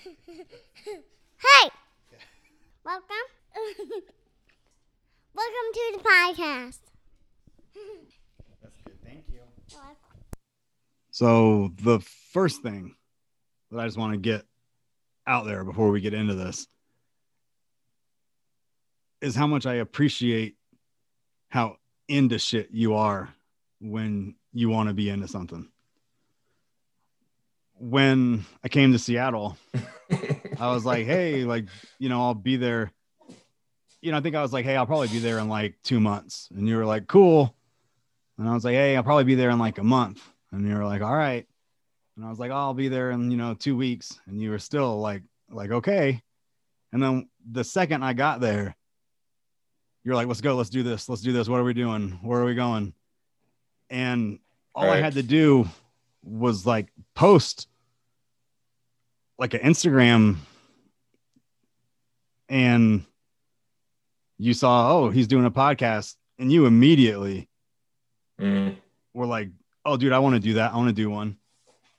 Hey! Welcome. Welcome to the podcast. That's good. Thank you. So the first thing that I just want to get out there before we get into this is how much I appreciate how into shit you are when you want to be into something. When I came to Seattle, I was like, hey, like, you know, I'll be there. You know, I think I was like, hey, I'll probably be there in like two months. And you were like, cool. And I was like, hey, I'll probably be there in like a month. And you were like, all right. And I was like, oh, I'll be there in, you know, two weeks. And you were still like, like, okay. And then the second I got there, you're like, let's go, let's do this, let's do this. What are we doing? Where are we going? And all I had to do was like post like an Instagram and you saw, oh, he's doing a podcast, and you immediately Mm. were like, oh, dude, I want to do that. I want to do one.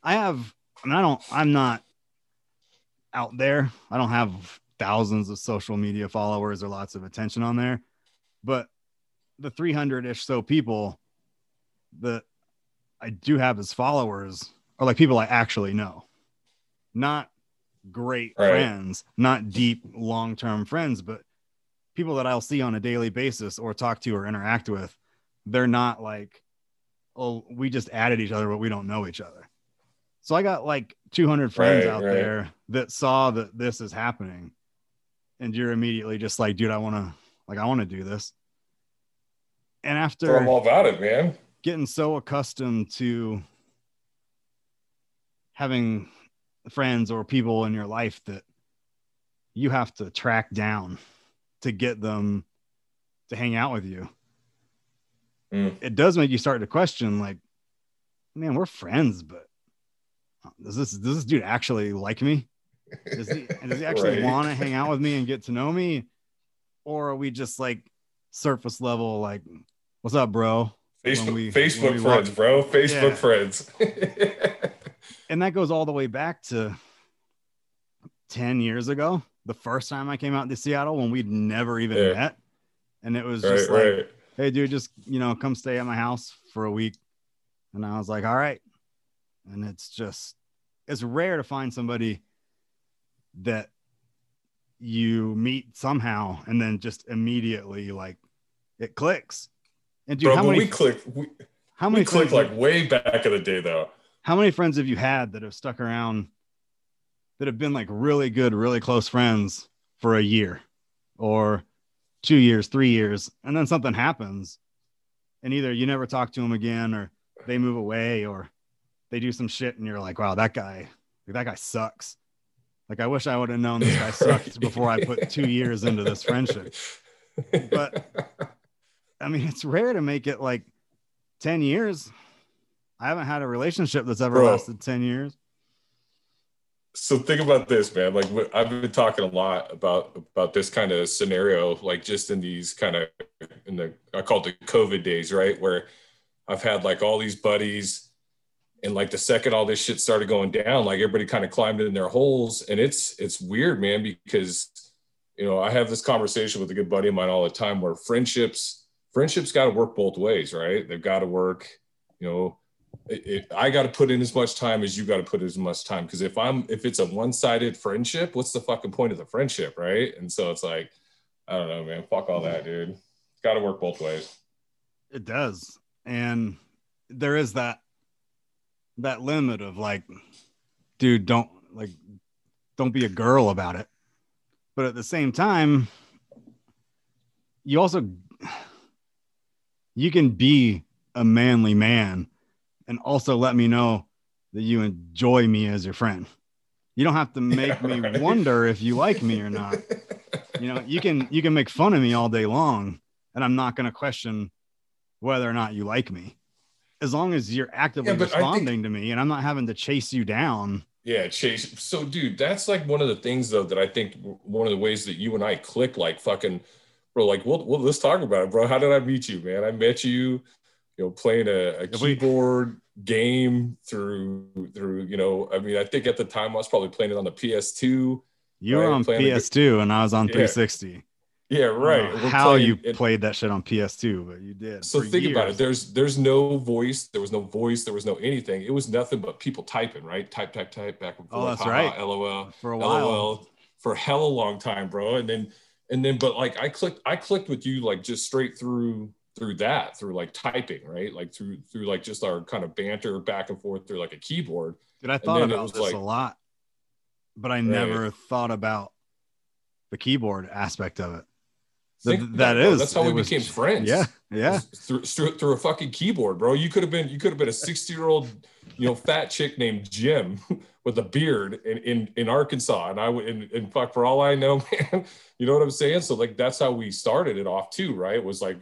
I have, I mean, I don't, I'm not out there. I don't have thousands of social media followers or lots of attention on there, but the 300 ish so people that I do have as followers are like people I actually know, not great Right. friends, not deep long term friends, but people that I'll see on a daily basis or talk to or interact with. They're not like, oh, we just added each other, but we don't know each other. So I got like 200 friends Right, out right. there that saw that this is happening. And you're immediately just like, dude, I want to, like, I want to do this. And after I'm all about it, man. getting so accustomed to having friends or people in your life that you have to track down to get them to hang out with you. Mm. It does make you start to question, like, man, we're friends, but does this does this dude actually like me? Does he does he actually Right. want to hang out with me and get to know me? Or are we just like surface level, like, what's up, bro? Facebook, we- Facebook friends, walk- bro. Facebook Yeah. friends. and that goes all the way back to 10 years ago the first time i came out to seattle when we'd never even Yeah. met and it was right, just like right. hey dude just you know come stay at my house for a week and i was like all right and it's just it's rare to find somebody that you meet somehow and then just immediately like it clicks and dude Bro, how many we clicked. We, how we many clicked friends- like way back in the day, though. How many friends have you had that have stuck around that have been like really good, really close friends for a year or two years, three years, and then something happens and either you never talk to them again or they move away or they do some shit and you're like, wow, that guy, that guy sucks. Like, I wish I would have known this guy sucked before I put two years into this friendship. But- I mean, it's rare to make it like 10 years. I haven't had a relationship that's ever Bro. lasted 10 years. so think about this man like i've been talking a lot about about this kind of scenario like just in these kind of in the i call it the covid days right where i've had like all these buddies and like the second all this shit started going down like everybody kind of climbed in their holes and it's it's weird man because you know i have this conversation with a good buddy of mine all the time where friendships friendships got to work both ways right they've got to work you know it, it, I got to put in as much time as you got to put as much time. Because if I'm if it's a one sided friendship, what's the fucking point of the friendship, right? And so it's like, I don't know, man. Fuck all that, dude. It's got to work both ways. It does. And there is that that limit of like, dude, don't like don't be a girl about it. But at the same time, you also you can be a manly man and also let me know that you enjoy me as your friend. You don't have to make Yeah, me wonder if you like me or not. You know, you can you can make fun of me all day long and I'm not going to question whether or not you like me. As long as you're actively Yeah, I think- responding to me and I'm not having to chase you down. Yeah, Chase. So, dude, that's like one of the things though that I think one of the ways that you and I click, like fucking, bro. Like, well, well, let's talk about it, bro. How did I meet you, man? I met you, you know, playing a, a If we- keyboard, game through through you know i mean i think at the time i was probably playing it on the ps2 You were Right, on playing PS2 and I was on Yeah. 360. yeah right how playing- you played that shit on PS2, but you did. so think about it there's there's no voice there was no voice there was no anything it was nothing but people typing right type type type back and Oh, forth that's haha, right. lol for a while. LOL for hell a long time, bro. And then and then but like I clicked I clicked with you like just straight through through that through like typing right? Like through through like just our kind of banter back and forth through like a keyboard. Dude, I thought it about was this like- a lot, but I never thought about the keyboard aspect of it. Th- that it, bro. that's how we was- became friends. Yeah, yeah. through, through through a fucking keyboard bro. You could have been you could have been a 60 year old you know fat chick named jim with a beard in in, in arkansas and i would and, and fuck for all i know man you know what i'm saying? So like that's how we started it off too right? It was like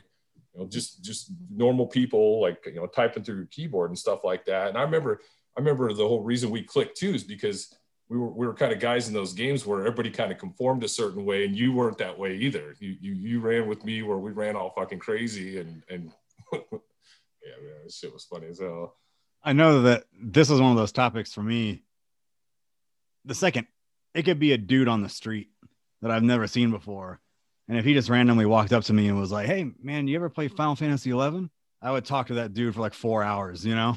you know just just normal people like you know typing through your keyboard and stuff like that and i remember i remember the whole reason we clicked too is because we were, we were kind of guys in those games where everybody kind of conformed a certain way and you weren't that way either you you, you ran with me where we ran all fucking crazy and and yeah man this shit was funny as hell I know that this is one of those topics for me. The second, it could be a dude on the street that I've never seen before. And if he just randomly walked up to me and was like, Hey, man, you ever play Final Fantasy 11? I would talk to that dude for like four hours, you know,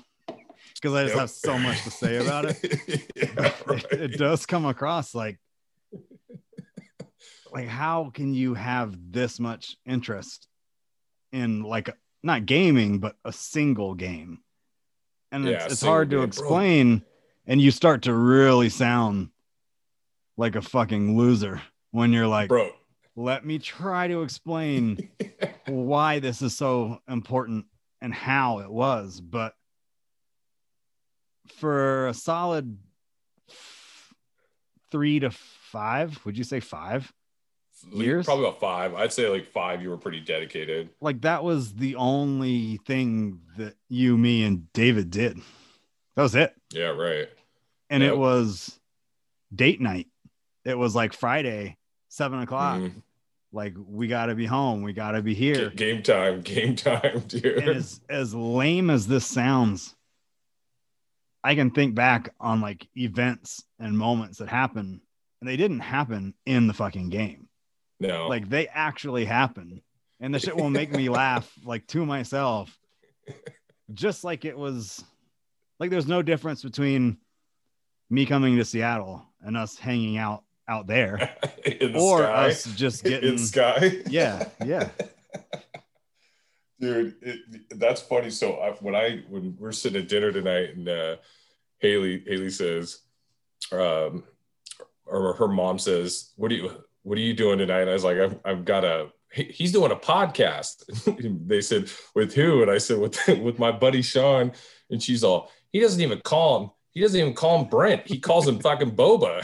because I just Yep. have so much to say about it. yeah, right. it, it does come across like like how can you have this much interest in like not gaming but a single game and Yeah, it's, it's hard to game, bro. explain and you start to really sound like a fucking loser when you're like bro let me try to explain why this is so important and how it was but for a solid three to five would you say five Years? probably about five. I'd say like five you were pretty dedicated. Like that was the only thing that you me and david did. That was it. Yeah right. And Yep. it was date night. It was like friday seven o'clock Mhm. like we gotta be home we gotta be here game time game time dude and as as lame as this sounds, I can think back on like events and moments that happen, and they didn't happen in the fucking game. no Like they actually happen, and the shit will make me laugh like to myself, just like it was. Like there's no difference between me coming to Seattle and us hanging out out there, in the or sky? us just getting. in sky? Yeah, yeah. dude it, that's funny. So I, when i when we're sitting at dinner tonight and uh haley haley says um or her mom says what are you what are you doing tonight? And i was like i've, I've got a he's doing a podcast. They said with who? And i said with with my buddy sean. And she's all he doesn't even call him he doesn't even call him Brent. He calls him fucking Boba.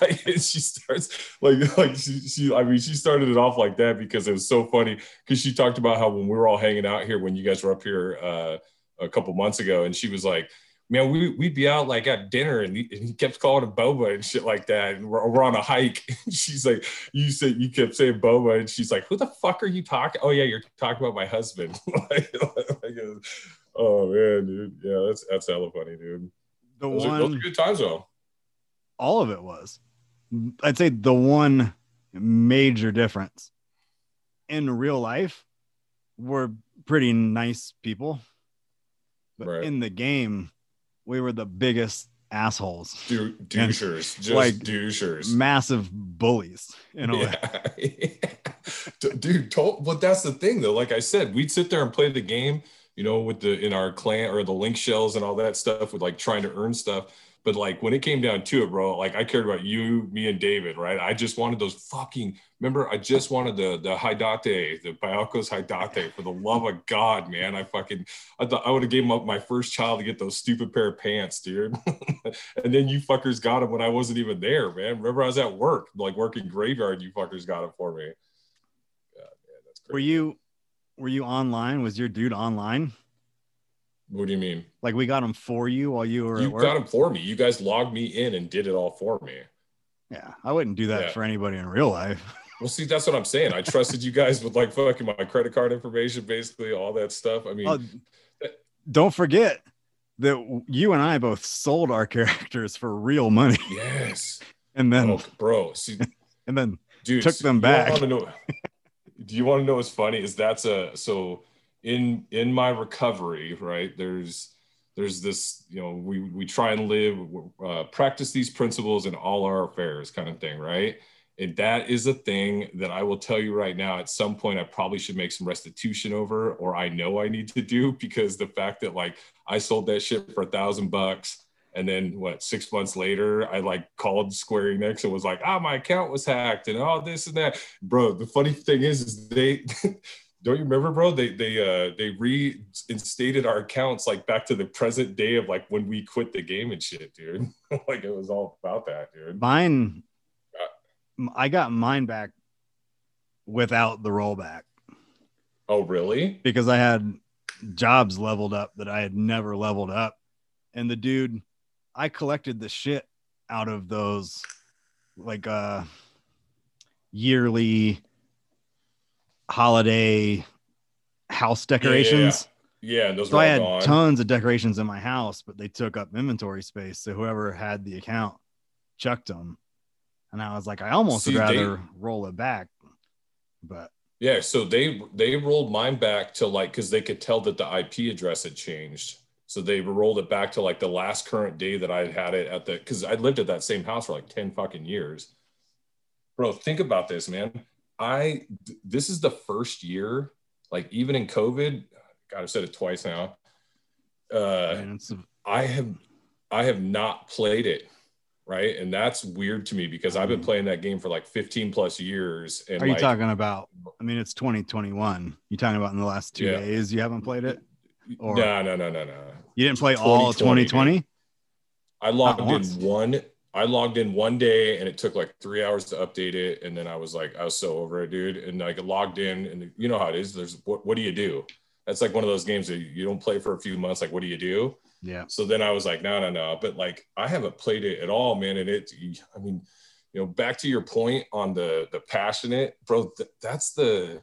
like she starts like like she, she I mean she started it off like that because it was so funny because she talked about how when we were all hanging out here when you guys were up here uh, a couple months ago and she was like man we, we'd be out like at dinner and he, and he kept calling him boba and shit like that and we're, we're on a hike And she's like you said you kept saying boba and she's like who the fuck are you talking oh yeah you're talking about my husband like, like, oh man dude yeah that's that's hella funny dude The those, one are good times though all of it was. I'd say the one major difference in real life, we're pretty nice people, but Right. in the game, we were the biggest assholes, Du- douchers just like, douchers massive bullies in a way. Yeah. D- dude told, but that's the thing though like i said we'd sit there and play the game you know with the in our clan or the link shells and all that stuff with like trying to earn stuff. But like when it came down to it bro like i cared about you me and david right? I just wanted those fucking remember i just wanted the the haidate the Byakko's haidate for the love of god man. I fucking i thought i would have gave up my first child to get those stupid pair of pants dude. And then you fuckers got them when i wasn't even there man. Remember i was at work like working graveyard you fuckers got it for me. Yeah man that's Were you were you online? Was your dude online? what do you mean Like we got him for you while you were you got them for me you guys logged me in and did it all for me yeah, I wouldn't do that Yeah. for anybody in real life. well see that's what i'm saying i trusted you guys with like fucking my credit card information basically all that stuff i mean Oh, don't forget, that you and I both sold our characters for real money, Yes. and then Oh, bro. See, and then dude Took them back. Do you want to know what's funny? Is that's a so in in my recovery right there's there's this you know we we try and live uh, practice these principles in all our affairs kind of thing right? And that is a thing that i will tell you right now at some point i probably should make some restitution over or i know i need to do because the fact that like i sold that shit for a thousand bucks and then what six months later i like called square enix and was like ah my account was hacked and all this and that. Bro the funny thing is, is they don't you remember bro? They they uh they reinstated our accounts like back to the present day of like when we quit the game and shit dude. Like it was all about that dude. Mine, I got mine back without the rollback. Oh really? Because I had jobs leveled up that I had never leveled up, and the dude, I collected the shit out of those, like uh, yearly holiday house decorations. yeah and those So I had gone. tons of decorations in my house, but they took up inventory space. So whoever had the account chucked them. And I was like, I almost See, would they- rather roll it back. But Yeah, so they they rolled mine back to like because they could tell that the IP address had changed. So they rolled it back to like the last current day that I had it at the because I lived at that same house for like 10 fucking years. Bro, think about this, man. I th- this is the first year, like even in COVID, God, I've said it twice now. Uh man, it's I have I have not played it, right? And that's weird to me because I've been Mhm. playing that game for like 15 plus years. And Are you like, talking about? I mean, it's 2021. You talking about in the last two Yeah. days you haven't played it? Or- no, no, no, no, no. You didn't play all 2020, 2020? I logged in one. I logged in one day and it took like three hours to update it. And then I was like, I was so over it, dude. And like I logged in and you know how it is. There's what, what do you do? That's like one of those games that you don't play for a few months. Like, what do you do? Yeah. So then I was like, no, no, no. But like, I haven't played it at all, man. And it, I mean, you know, back to your point on the the passionate, bro. Th- that's the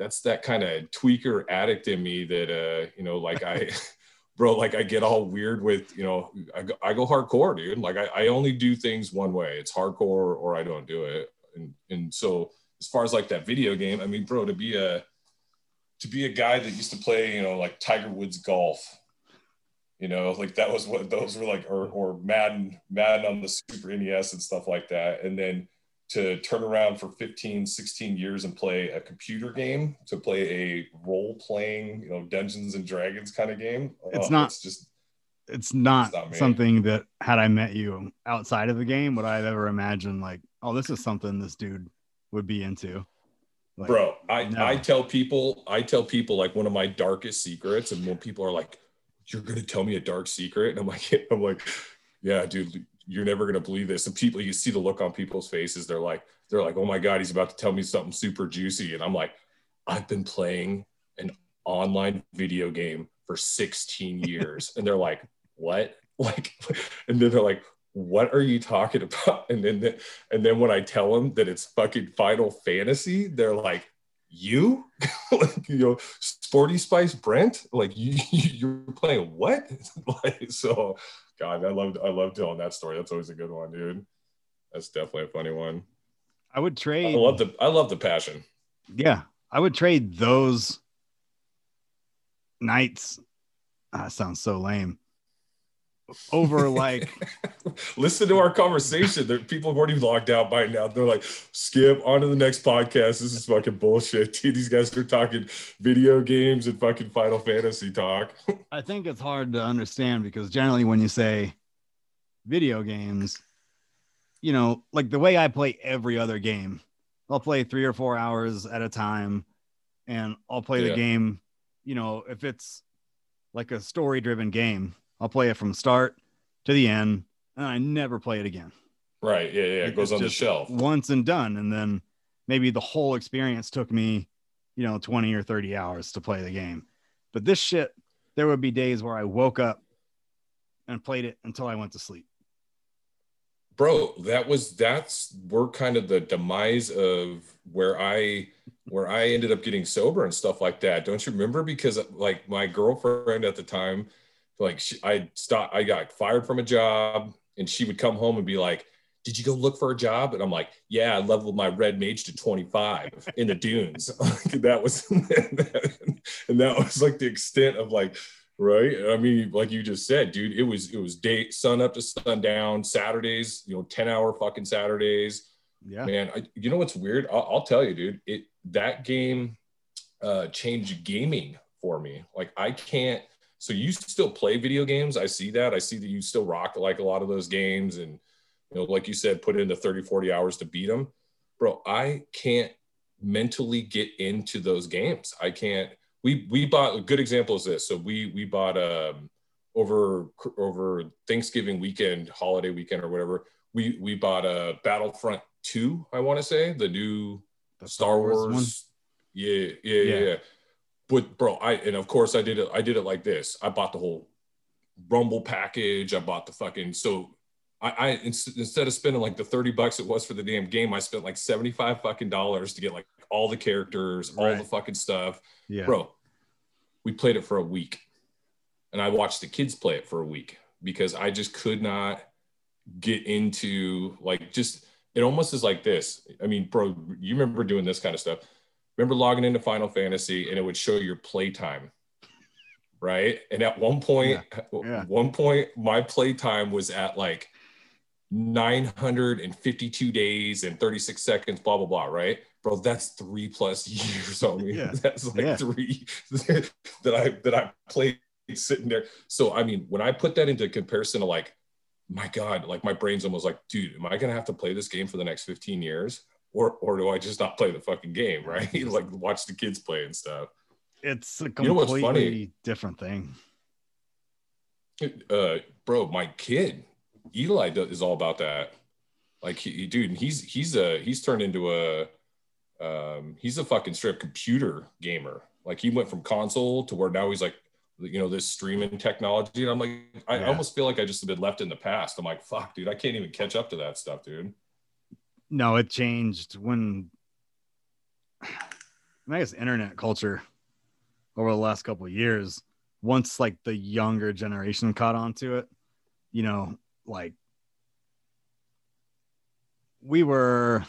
that's that kind of tweaker addict in me that uh, you know, like I, bro, like I get all weird with, you know, I go, I go hardcore, dude. Like I, I only do things one way. It's hardcore or I don't do it. And and so as far as like that video game, I mean, bro, to be a to be a guy that used to play, you know, like Tiger Woods golf, you know, like that was what those were like, or or Madden, Madden on the Super NES and stuff like that. And then to turn around for 15, 16 years and play a computer game, to play a role playing, you know, Dungeons and Dragons kind of game. Uh, it's oh, not- It's just It's not, It's not something that had I met you outside of the game would I have ever imagined like, oh, this is something this dude would be into. Like, bro i no. i tell people i tell people like one of my darkest secrets and when people are like you're gonna tell me a dark secret and i'm like i'm like yeah dude you're never gonna believe this. And people you see the look on people's faces. They're like they're like oh my god he's about to tell me something super juicy. And i'm like i've been playing an online video game for 16 years. And they're like what? Like and then they're like what are you talking about? And then and then when i tell them that it's fucking final fantasy they're like you? Like you know sporty spice brent? Like you you're playing what? Like so god i love i love telling that story that's always a good one dude that's definitely a funny one I would trade. i love the i love the passion yeah, I would trade those nights. Ah, sounds so lame. Over like listen to our conversation. There people have already logged out by now. They're like skip on to the next podcast. This is fucking bullshit dude. These guys are talking video games and fucking final fantasy talk. I think it's hard to understand because generally when you say video games, you know, like the way I play every other game, I'll play three or four hours at a time and I'll play Yeah. the game, you know, if it's like a story driven game, I'll play it from start to the end and I never play it again. right yeah yeah it goes on the shelf Once and done. And then maybe the whole experience took me, you know, 20 or 30 hours to play the game. But this shit, there would be days where I woke up and played it until I went to sleep. bro that was that's we're kind of the demise of where i where i ended up getting sober and stuff like that don't you remember because like my girlfriend at the time like she, I stopped, I got fired from a job, and she would come home and be like, "Did you go look for a job?" And I'm like, "Yeah, I leveled my red mage to 25 in the dunes." that was, and that was like the extent of like, right? I mean, like you just said, dude, it was it was day sun up to sundown, Saturdays, you know, 10 hour fucking Saturdays. Yeah. Man, I, you know what's weird? I'll, I'll tell you, dude. It that game uh, changed gaming for me. Like I can't. So you still play video games? I see that. I see that you still rock like a lot of those games, and you know, like you said, put in the 30, 40 hours to beat them. Bro, I can't mentally get into those games. I can't. We we bought a good example is this. So we we bought um over over Thanksgiving weekend, holiday weekend or whatever. We we bought a Battlefront 2, I want to say, the new The Star Wars. one? Yeah, yeah, yeah, Yeah. But bro, I and of course I did it. I did it like this. I bought the whole Rumble package. I bought the fucking so. I, I instead of spending like the 30 bucks it was for the damn game, I spent like 75 fucking dollars to get like all the characters, all the fucking stuff. Yeah. Bro, we played it for a week. And I watched the kids play it for a week because I just could not get into like just it almost is like this. I mean, bro, you remember doing this kind of stuff. Remember logging into Final Fantasy and it would show your playtime. Right. And at one point, Yeah. one point, my playtime was at like 952 days and 36 seconds, blah, blah, blah. Right. Bro, that's three plus years on me. Yeah. That's like Yeah. three that I that I played sitting there. So I mean, when I put that into comparison to like, my God, like my brain's almost like, dude, am I gonna have to play this game for the next 15 years? Or or do I just not play the fucking game, right? like watch the kids play and stuff. It's a You know completely different thing. uh bro my kid eli do- is all about that like he, he- dude he's he's a he's turned into a um he's a fucking straight computer gamer like he went from console to where now he's like you know this streaming technology and i'm like i Yeah. almost feel like i just have been left in the past i'm like fuck dude i can't even catch up to that stuff dude No, it changed when I guess internet culture over the last couple of years. Once like the younger generation caught on to it, you know, like we were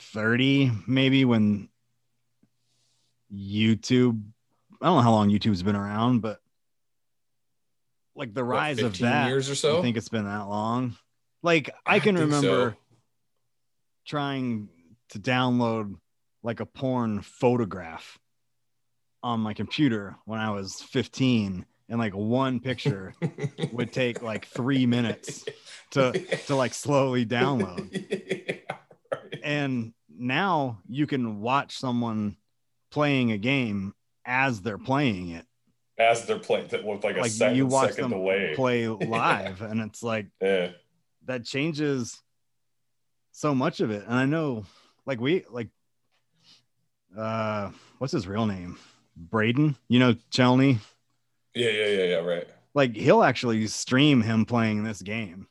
30 maybe when YouTube I don't know how long YouTube's been around, but like the What, rise of 15 that years or so. I think it's been that long. Like I can so. remember trying to download like a porn photograph on my computer when I was 15 and like one picture would take like 3 minutes to to like slowly download. Yeah, right. And now you can watch someone playing a game as they're playing it. as they're playing with like a Like second, you watch second them delay play live and it's like yeah that changes so much of it. And I know like we like uh what's his real name? Braden, you know, Chelney. yeah yeah yeah yeah right Like he'll actually stream him playing this game,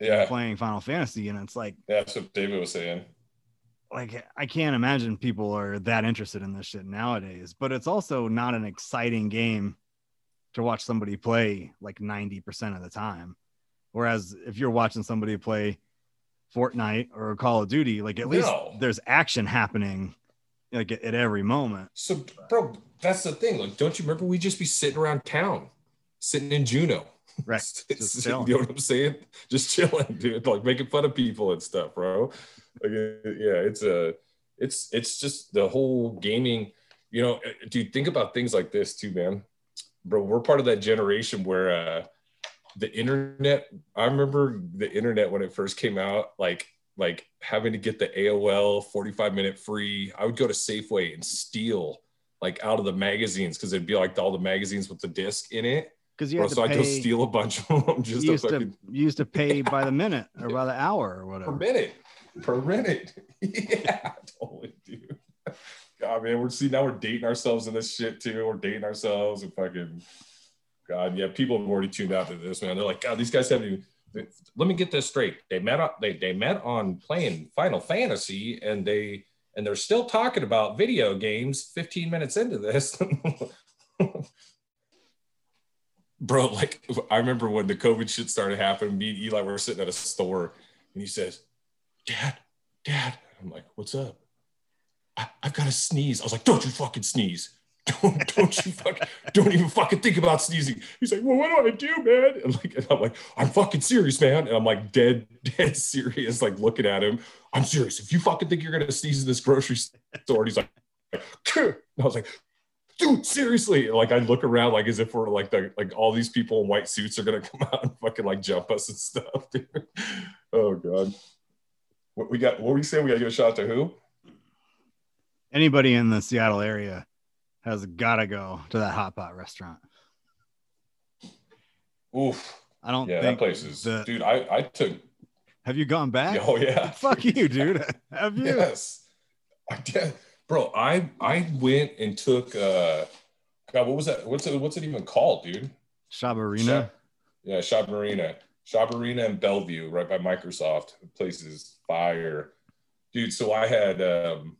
yeah playing Final Fantasy, and it's like Yeah, that's what David was saying. like I can't imagine people are that interested in this shit nowadays. But it's also not an exciting game to watch somebody play like 90% of the time. Whereas if you're watching somebody play Fortnite or Call of Duty, like at least there's action happening like at, every moment. So, bro, that's the thing. Like, don't you remember we just be sitting around town, sitting in Juneau? Right. Just you chilling. know what I'm saying? Just chilling, dude. Like making fun of people and stuff, bro. Like, uh, yeah, it's a, it's, it's just the whole gaming. You know, uh, dude, think about things like this too, man. Bro, we're part of that generation where uh the internet. I remember the internet when it first came out, like like having to get the AOL 45 minute free. I would go to Safeway and steal like out of the magazines because it'd be like all the magazines with the disc in it. Because you Bro, to so I'd go steal a bunch of them just you to used to, fucking you used to pay by the minute or by the hour or whatever. per minute. Per minute. yeah, totally, dude. God, man, we're see now we're dating ourselves in this shit too. We're dating ourselves and fucking God, yeah, people have already tuned out to this, man. They're like, God, these guys haven't even let me get this straight. They met on they they met on playing Final Fantasy and they and they're still talking about video games 15 minutes into this. bro, like I remember when the COVID shit started happening, me and Eli were sitting at a store and he says, Dad, Dad. I'm like, what's up? I, I've got to sneeze. I was like, don't you fucking sneeze. Don't, don't you fucking, don't even fucking think about sneezing. He's like, well, what do I do, man? And like, and I'm like, I'm fucking serious, man. And I'm like, dead, dead serious, like looking at him. I'm serious. If you fucking think you're gonna sneeze in this grocery store, he's like, and I was like, dude, seriously. Like I look around like as if we're like the like all these people in white suits are gonna come out and fucking like jump us and stuff. Dude. Oh god. What we got? What were you saying? We got to give a shot to who? Anybody in the Seattle area has got to go to that hot pot restaurant. Oof. I don't Yeah, think that place is, the- dude. I I took. Have you gone back? Oh yeah. Fuck you, dude. Have you? Yes. I did, bro. I I went and took. uh God, what was that? What's it? What's it even called, dude? Shabarina. Yeah, Shop Marina. Shop Marina and Bellevue, right by Microsoft. The place is fire. Dude, so I had um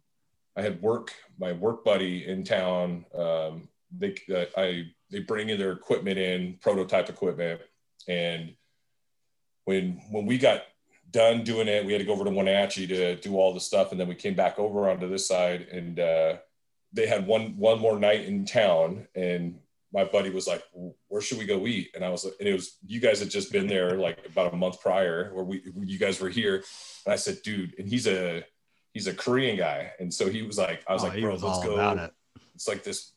I had work, my work buddy in town. Um they uh, I they bring in their equipment in, prototype equipment. And when when we got done doing it, we had to go over to Wenatchee to do all the stuff, and then we came back over onto this side and uh they had one one more night in town and my buddy was like, "Where should we go eat?" And I was like, and it was you guys had just been there like about a month prior, where we you guys were here, and I said, "Dude," and he's a he's a Korean guy, and so he was like, I was Oh, like, "Bro, was let's go." it. It's like this,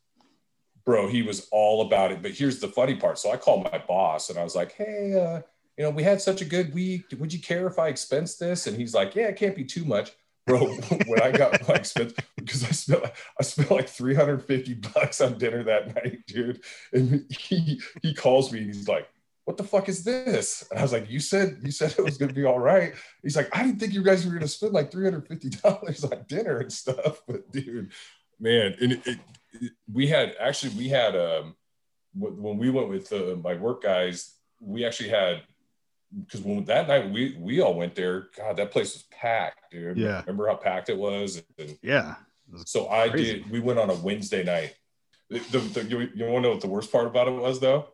bro. He was all about it. But here's the funny part. So I called my boss, and I was like, "Hey, uh, you know, we had such a good week. Would you care if I expense this?" And he's like, "Yeah, it can't be too much." Bro, when I got my expense, because I spent I spent like 350 bucks on dinner that night, dude. And he he calls me and he's like, What the fuck is this? And I was like, You said you said it was gonna be all right. He's like, I didn't think you guys were gonna spend like $350 on dinner and stuff. But dude, man, and it, it, it- we had actually we had um when we went with uh, my work guys, we actually had because when that night we we all went there, God, that place was packed, dude. Yeah. Remember how packed it was? And Yeah. so I did. We went on a Wednesday night. The, the, the- you, you want to know what the worst part about it was, though?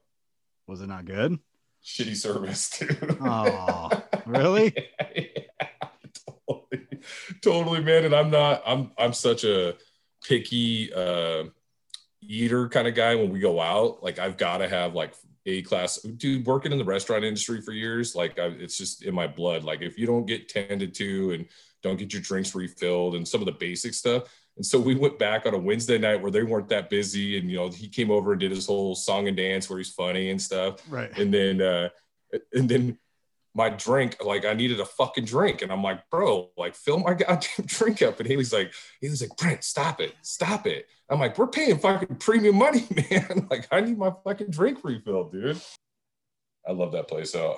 Was it not good? Shitty service, dude. Oh, really? yeah, totally, totally, man. And I'm not. I'm I'm such a picky uh, eater kind of guy. When we go out, like I've got to have like a class. Dude, working in the restaurant industry for years, like I, it's just in my blood. Like if you don't get tended to and don't get your drinks refilled and some of the basic stuff. And so we went back on a Wednesday night where they weren't that busy, and you know he came over and did his whole song and dance where he's funny and stuff. Right. and then uh and then my drink like i needed a fucking drink. And i'm like bro like fill my goddamn drink up. And haley's like he was like brent stop it stop it. I'm like we're paying fucking premium money man. Like i need my fucking drink refilled dude. I love that place out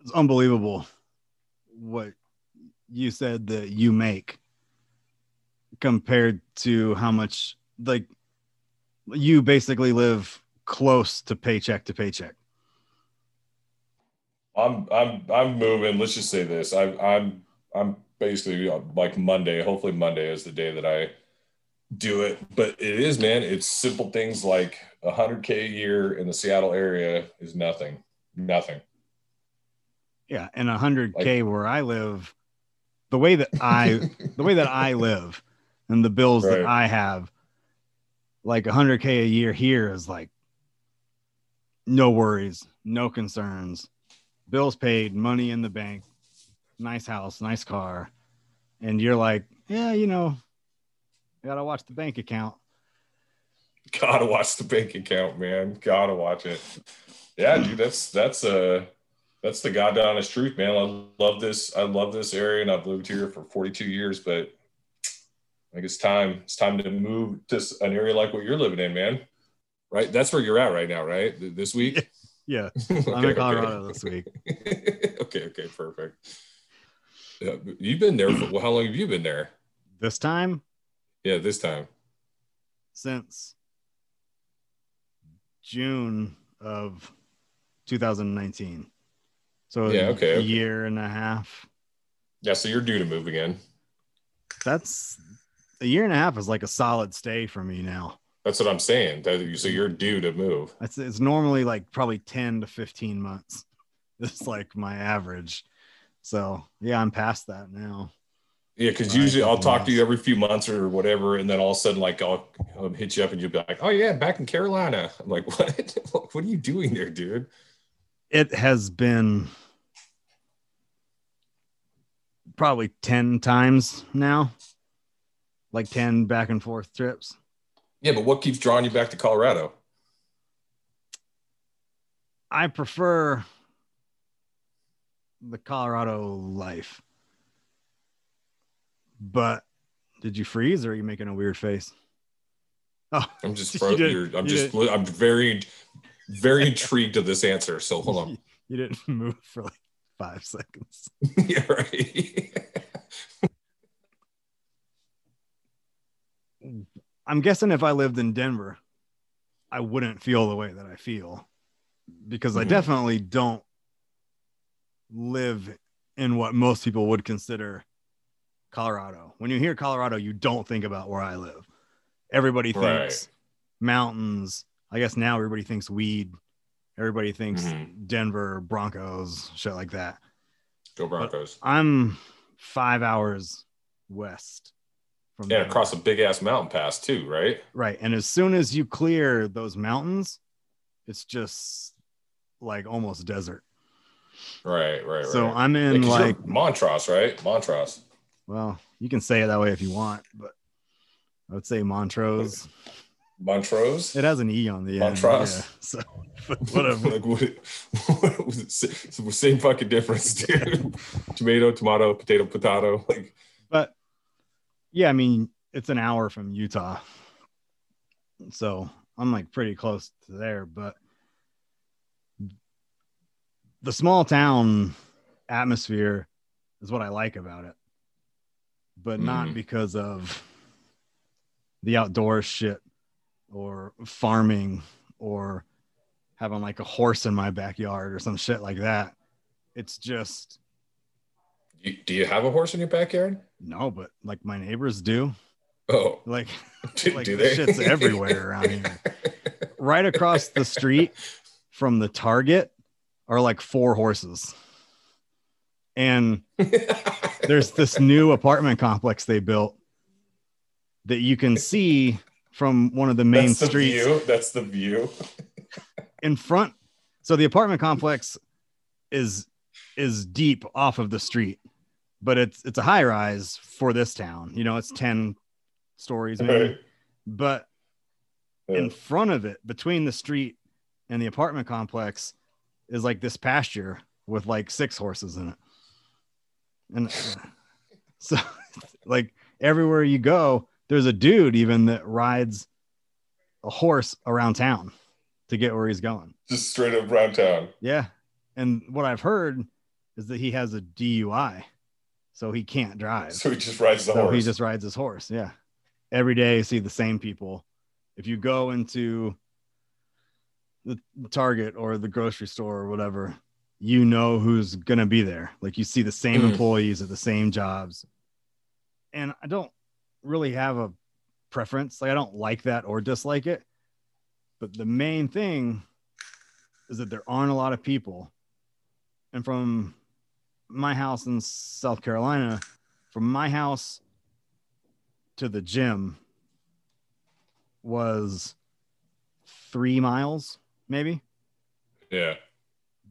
It's unbelievable what you said that you make compared to how much like you basically live close to paycheck to paycheck. i'm i'm i'm moving. Let's just say this. I, i'm i'm basically like monday hopefully monday is the day that i do it. But it is man it's simple things like 100k a year in the seattle area is nothing. Nothing. Yeah, and a hundred K where I live, the way that I the way that I live and the bills that I have, like hundred K a year here is like no worries, no concerns, bills paid, money in the bank, nice house, nice car. And you're like, yeah, you know, gotta watch the bank account. Gotta watch the bank account, man. Gotta watch it. Yeah, dude, that's that's uh that's the god honest truth, man. I love this. I love this area, and I've lived here for 42 years. But I think it's time. It's time to move to an area like what you're living in, man. Right? That's where you're at right now, right? This week. Yeah, Okay, I'm in okay. Colorado this week. okay. Okay. Perfect. Yeah, you've been there for well, how long have you been there? This time Yeah, this time. since June of 2019. So Yeah, okay, a okay. year and a half. Yeah, so you're due to move again. That's a year and a half is like a solid stay for me now. That's what I'm saying. So you're due to move. It's, it's normally like probably 10 to 15 months. It's like my average. So yeah, I'm past that now. Yeah, because usually I'll talk to you every few months or whatever, and then all of a sudden, like I'll, I'll hit you up and you'll be like, "Oh yeah, back in Carolina." I'm like, "What? what are you doing there, dude?" It has been probably 10 times now, like 10 back and forth trips. Yeah, but what keeps drawing you back to Colorado? I prefer the Colorado life. But did you freeze or are you making a weird face? Oh, I'm just, You fro- you're, I'm you just, did. I'm very, very intrigued of this answer. So hold on. you didn't move for like five seconds. yeah, right. I'm guessing if I lived in Denver, I wouldn't feel the way that I feel because I Mhm. definitely don't live in what most people would consider Colorado. When you hear Colorado, you don't think about where I live. Everybody thinks Right. mountains. I guess now everybody thinks weed. Everybody thinks Mhm. Denver Broncos, shit like that. Go Broncos. I'm five hours west from Yeah, across a big ass mountain pass too, right? Right. And as soon as you clear those mountains, it's just like almost desert. Right, right, right. So I'm Yeah, in like, Montrose, right? Montrose. well, you can say it that way if you want, but I would say Montrose. Montrose. It has an E on the end. Montrose? Yeah. So whatever. like what, what was it? Same fucking difference, dude. tomato, tomato, potato, potato. Like but yeah, I mean, it's an hour from Utah. So I'm like pretty close to there, but the small town atmosphere is what I like about it, but not Mhm. because of the outdoor shit or farming or having like a horse in my backyard or some shit like that. It's just you, do you have a horse in your backyard? no, but like my neighbors do. Oh, Like do, Like, do the they? shit's everywhere around here. right across the street from the Target are like four horses. And there's this new apartment complex they built that you can see from one of the main That's the streets view. That's the view. in front. So the apartment complex is is deep off of the street, but it's it's a high rise for this town. You know, it's 10 stories maybe. Right. But Yeah. in front of it, between the street and the apartment complex, is like this pasture with like six horses in it. And so, like, everywhere you go, there's a dude even that rides a horse around town to get where he's going. Just straight up around town. Yeah. And what I've heard is that he has a DUI, so he can't drive. So he just rides the so horse. he just rides his horse. Yeah. Every day you see the same people. If you go into the Target or the grocery store or whatever, you know who's gonna be there. Like you see the same Mm. employees at the same jobs. And I don't really have a preference. Like I don't like that or dislike it. But the main thing is that there aren't a lot of people. And from my house in South Carolina, from my house to the gym was three miles, maybe. yeah.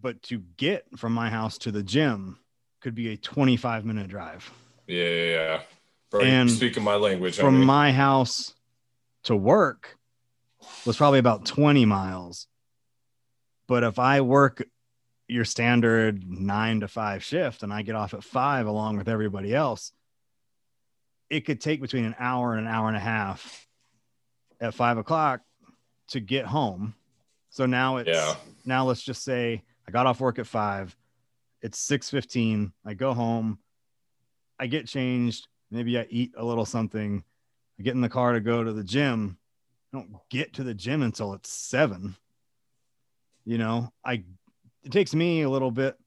But to get from my house to the gym could be a 25 minute drive. Yeah, yeah, yeah. Bro, And speaking my language. From homie. my house to work was probably about 20 miles. But if I work your standard nine to five shift and I get off at five along with everybody else, it could take between an hour and an hour and a half at five o'clock to get home. So now it's Yeah. now let's just say I got off work at five. It's six fifteen. I go home. I get changed. Maybe I eat a little something. I get in the car to go to the gym. I don't get to the gym until it's seven. You know, I it takes me a little bit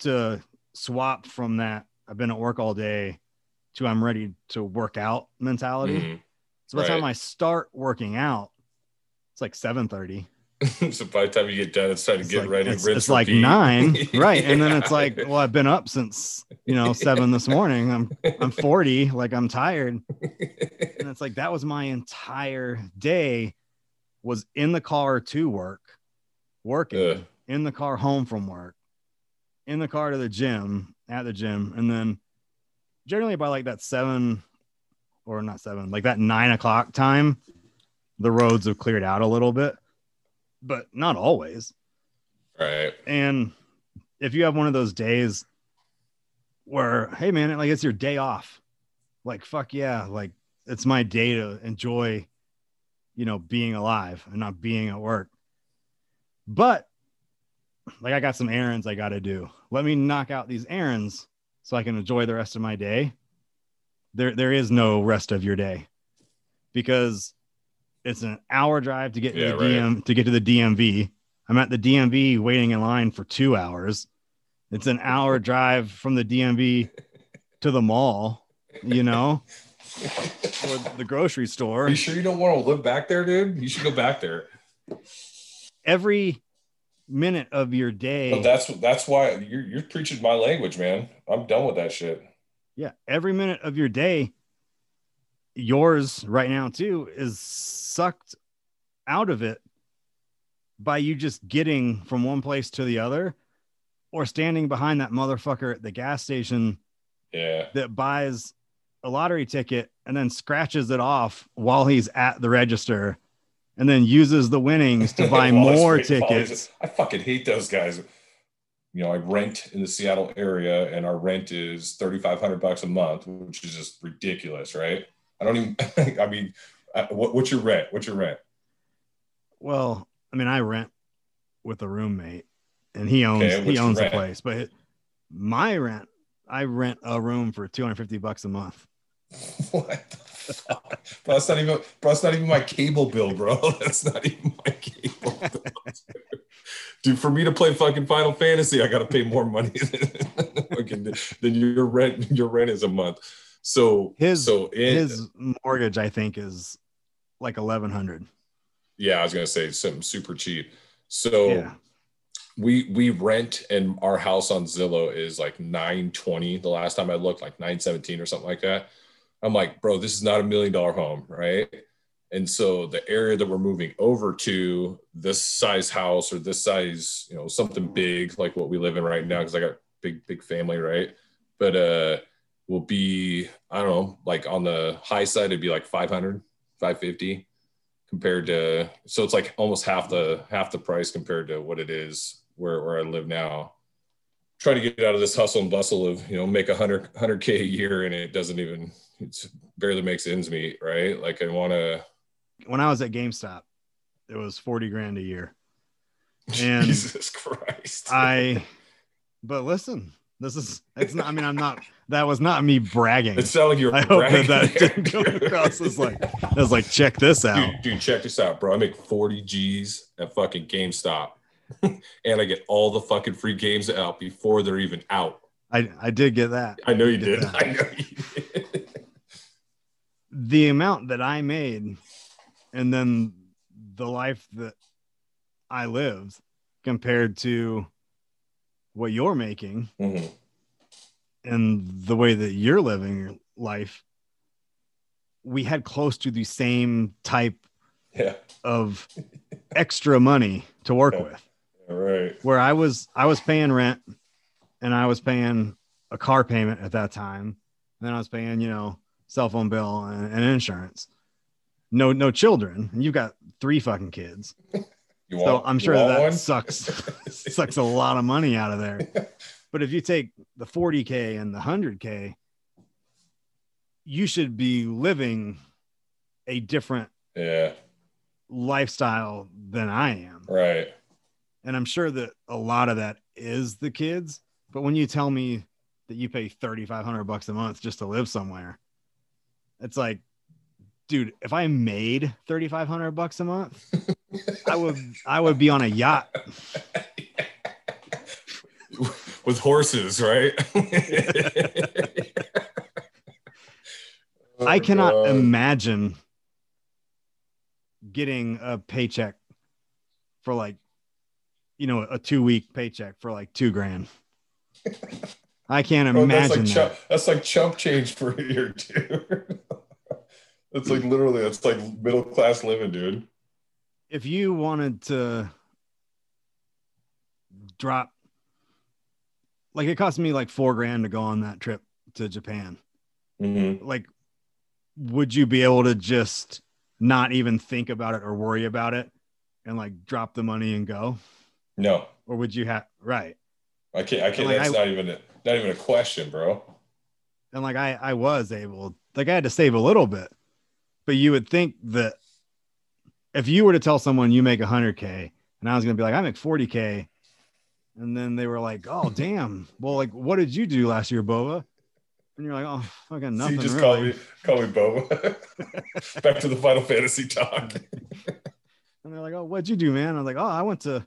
to swap from that I've been at work all day to I'm ready to work out mentality. Mhm. So by the time I start working out, it's like 7:30. so by the time you get done, it's time to It's get like, ready. It's, it's like nine, right? And then it's like, well, I've been up since you know seven this morning. I'm I'm 40, like I'm tired, and it's like that was my entire day was in the car to work, working Ugh. In the car home from work, in the car to the gym, at the gym, and then generally by like that seven or not seven, like that nine o'clock time, the roads have cleared out a little bit, but not always. right. And if you have one of those days where, hey man, like it's your day off, like fuck yeah, like it's my day to enjoy, you know, being alive and not being at work. But like I got some errands I got to do. Let me knock out these errands so I can enjoy the rest of my day. There, there is no rest of your day because it's an hour drive to get to the right. DM to get to the DMV. I'm at the DMV waiting in line for two hours. It's an hour drive from the DMV to the mall, you know, or the grocery store. Are store. you sure you don't want to live back there, dude? You should go back there. Every minute of your day. But that's that's why you're you're preaching my language, man. I'm done with that shit. yeah every minute of your day yours right now too is sucked out of it by you just getting from one place to the other or standing behind that motherfucker at the gas station Yeah. that buys a lottery ticket and then scratches it off while he's at the register and then uses the winnings to buy more tickets I fucking hate those guys. You know, I rent in the Seattle area, and our rent is thirty five hundred bucks a month, which is just ridiculous, right? I don't even. I mean, uh, what, what's your rent? What's your rent? Well, I mean, I rent with a roommate, and he owns Okay, he owns the place. But my rent, I rent a room for two hundred fifty bucks a month. What? Bro, that's not even. Bro, that's not even my cable bill, bro. That's not even my cable bill. Dude, for me to play fucking Final Fantasy, I got to pay more money than, than your rent. Your rent is a month. So His so it, his mortgage, I think, is like eleven hundred. yeah, I was gonna say something super cheap. So Yeah, we we rent and our house on Zillow is like 920 the last time I looked, like 917 or something like that. I'm like, bro, this is not a million dollar home, right? And so the area that we're moving over to, this size house or this size, you know, something big like what we live in right now, because I got big, big family, right? But uh will be, I don't know, like on the high side, it'd be like 500, 550 compared to so it's like almost half the half the price compared to what it is where, where I live now. Try to get out of this hustle and bustle of you know make a hundred hundred k a year and it doesn't even it's barely makes ends meet right like I want to when I was at GameStop, it was forty grand a year, and Jesus Christ I. But listen, this is it's not. I mean, I'm not. That was not me bragging. It's sounded like you're I hope that bragging that didn't come across as like I was like, check this out. dude, dude check this out bro I make 40 G's at fucking GameStop and I get all the fucking free games out before they're even out I I did get that. I know you Did did. I know you did The amount that I made, and then the life that I lived compared to what you're making Mhm. and the way that you're living your life, we had close to the same type yeah of extra money to work Yeah. with. all right where I was I was paying rent and I was paying a car payment at that time. And then I was paying, you know, cell phone bill and, and insurance. No, no children. And you've got three fucking kids. You So I'm sure that, that sucks sucks a lot of money out of there. But if you take the 40k and the 100k, you should be living a different Yeah, lifestyle than I am. right. And I'm sure that a lot of that is the kids. But when you tell me that you pay 3,500 bucks a month just to live somewhere, it's like, dude, if I made 3,500 bucks a month, I would, I would be on a yacht. With horses, right? I oh, cannot Oh, God. imagine getting a paycheck for like, you know, a two week paycheck for like two grand. I can't Bro, that's imagine like that. chump, that's like chump change for a year, dude. That's like literally that's like middle class living, dude. if you wanted to drop like it cost me like four grand to go on that trip to Japan. Mm-hmm. Like, would you be able to just not even think about it or worry about it and like drop the money and go? No, Or would you have right? I can't. I can't. Like, that's I- not even a, not even a question, bro. And like I I was able like I had to save a little bit. But you would think that if you were to tell someone you make 100k and I was going to be like I make 40k and then they were like, "Oh, damn. Well, like what did you do last year, Bova?" And you're like, "Oh, fucking So nothing you just really." call me call me Boba. Back to the Final Fantasy talk. And they're like, "Oh, what'd you do, man?" I was like, "Oh, I went to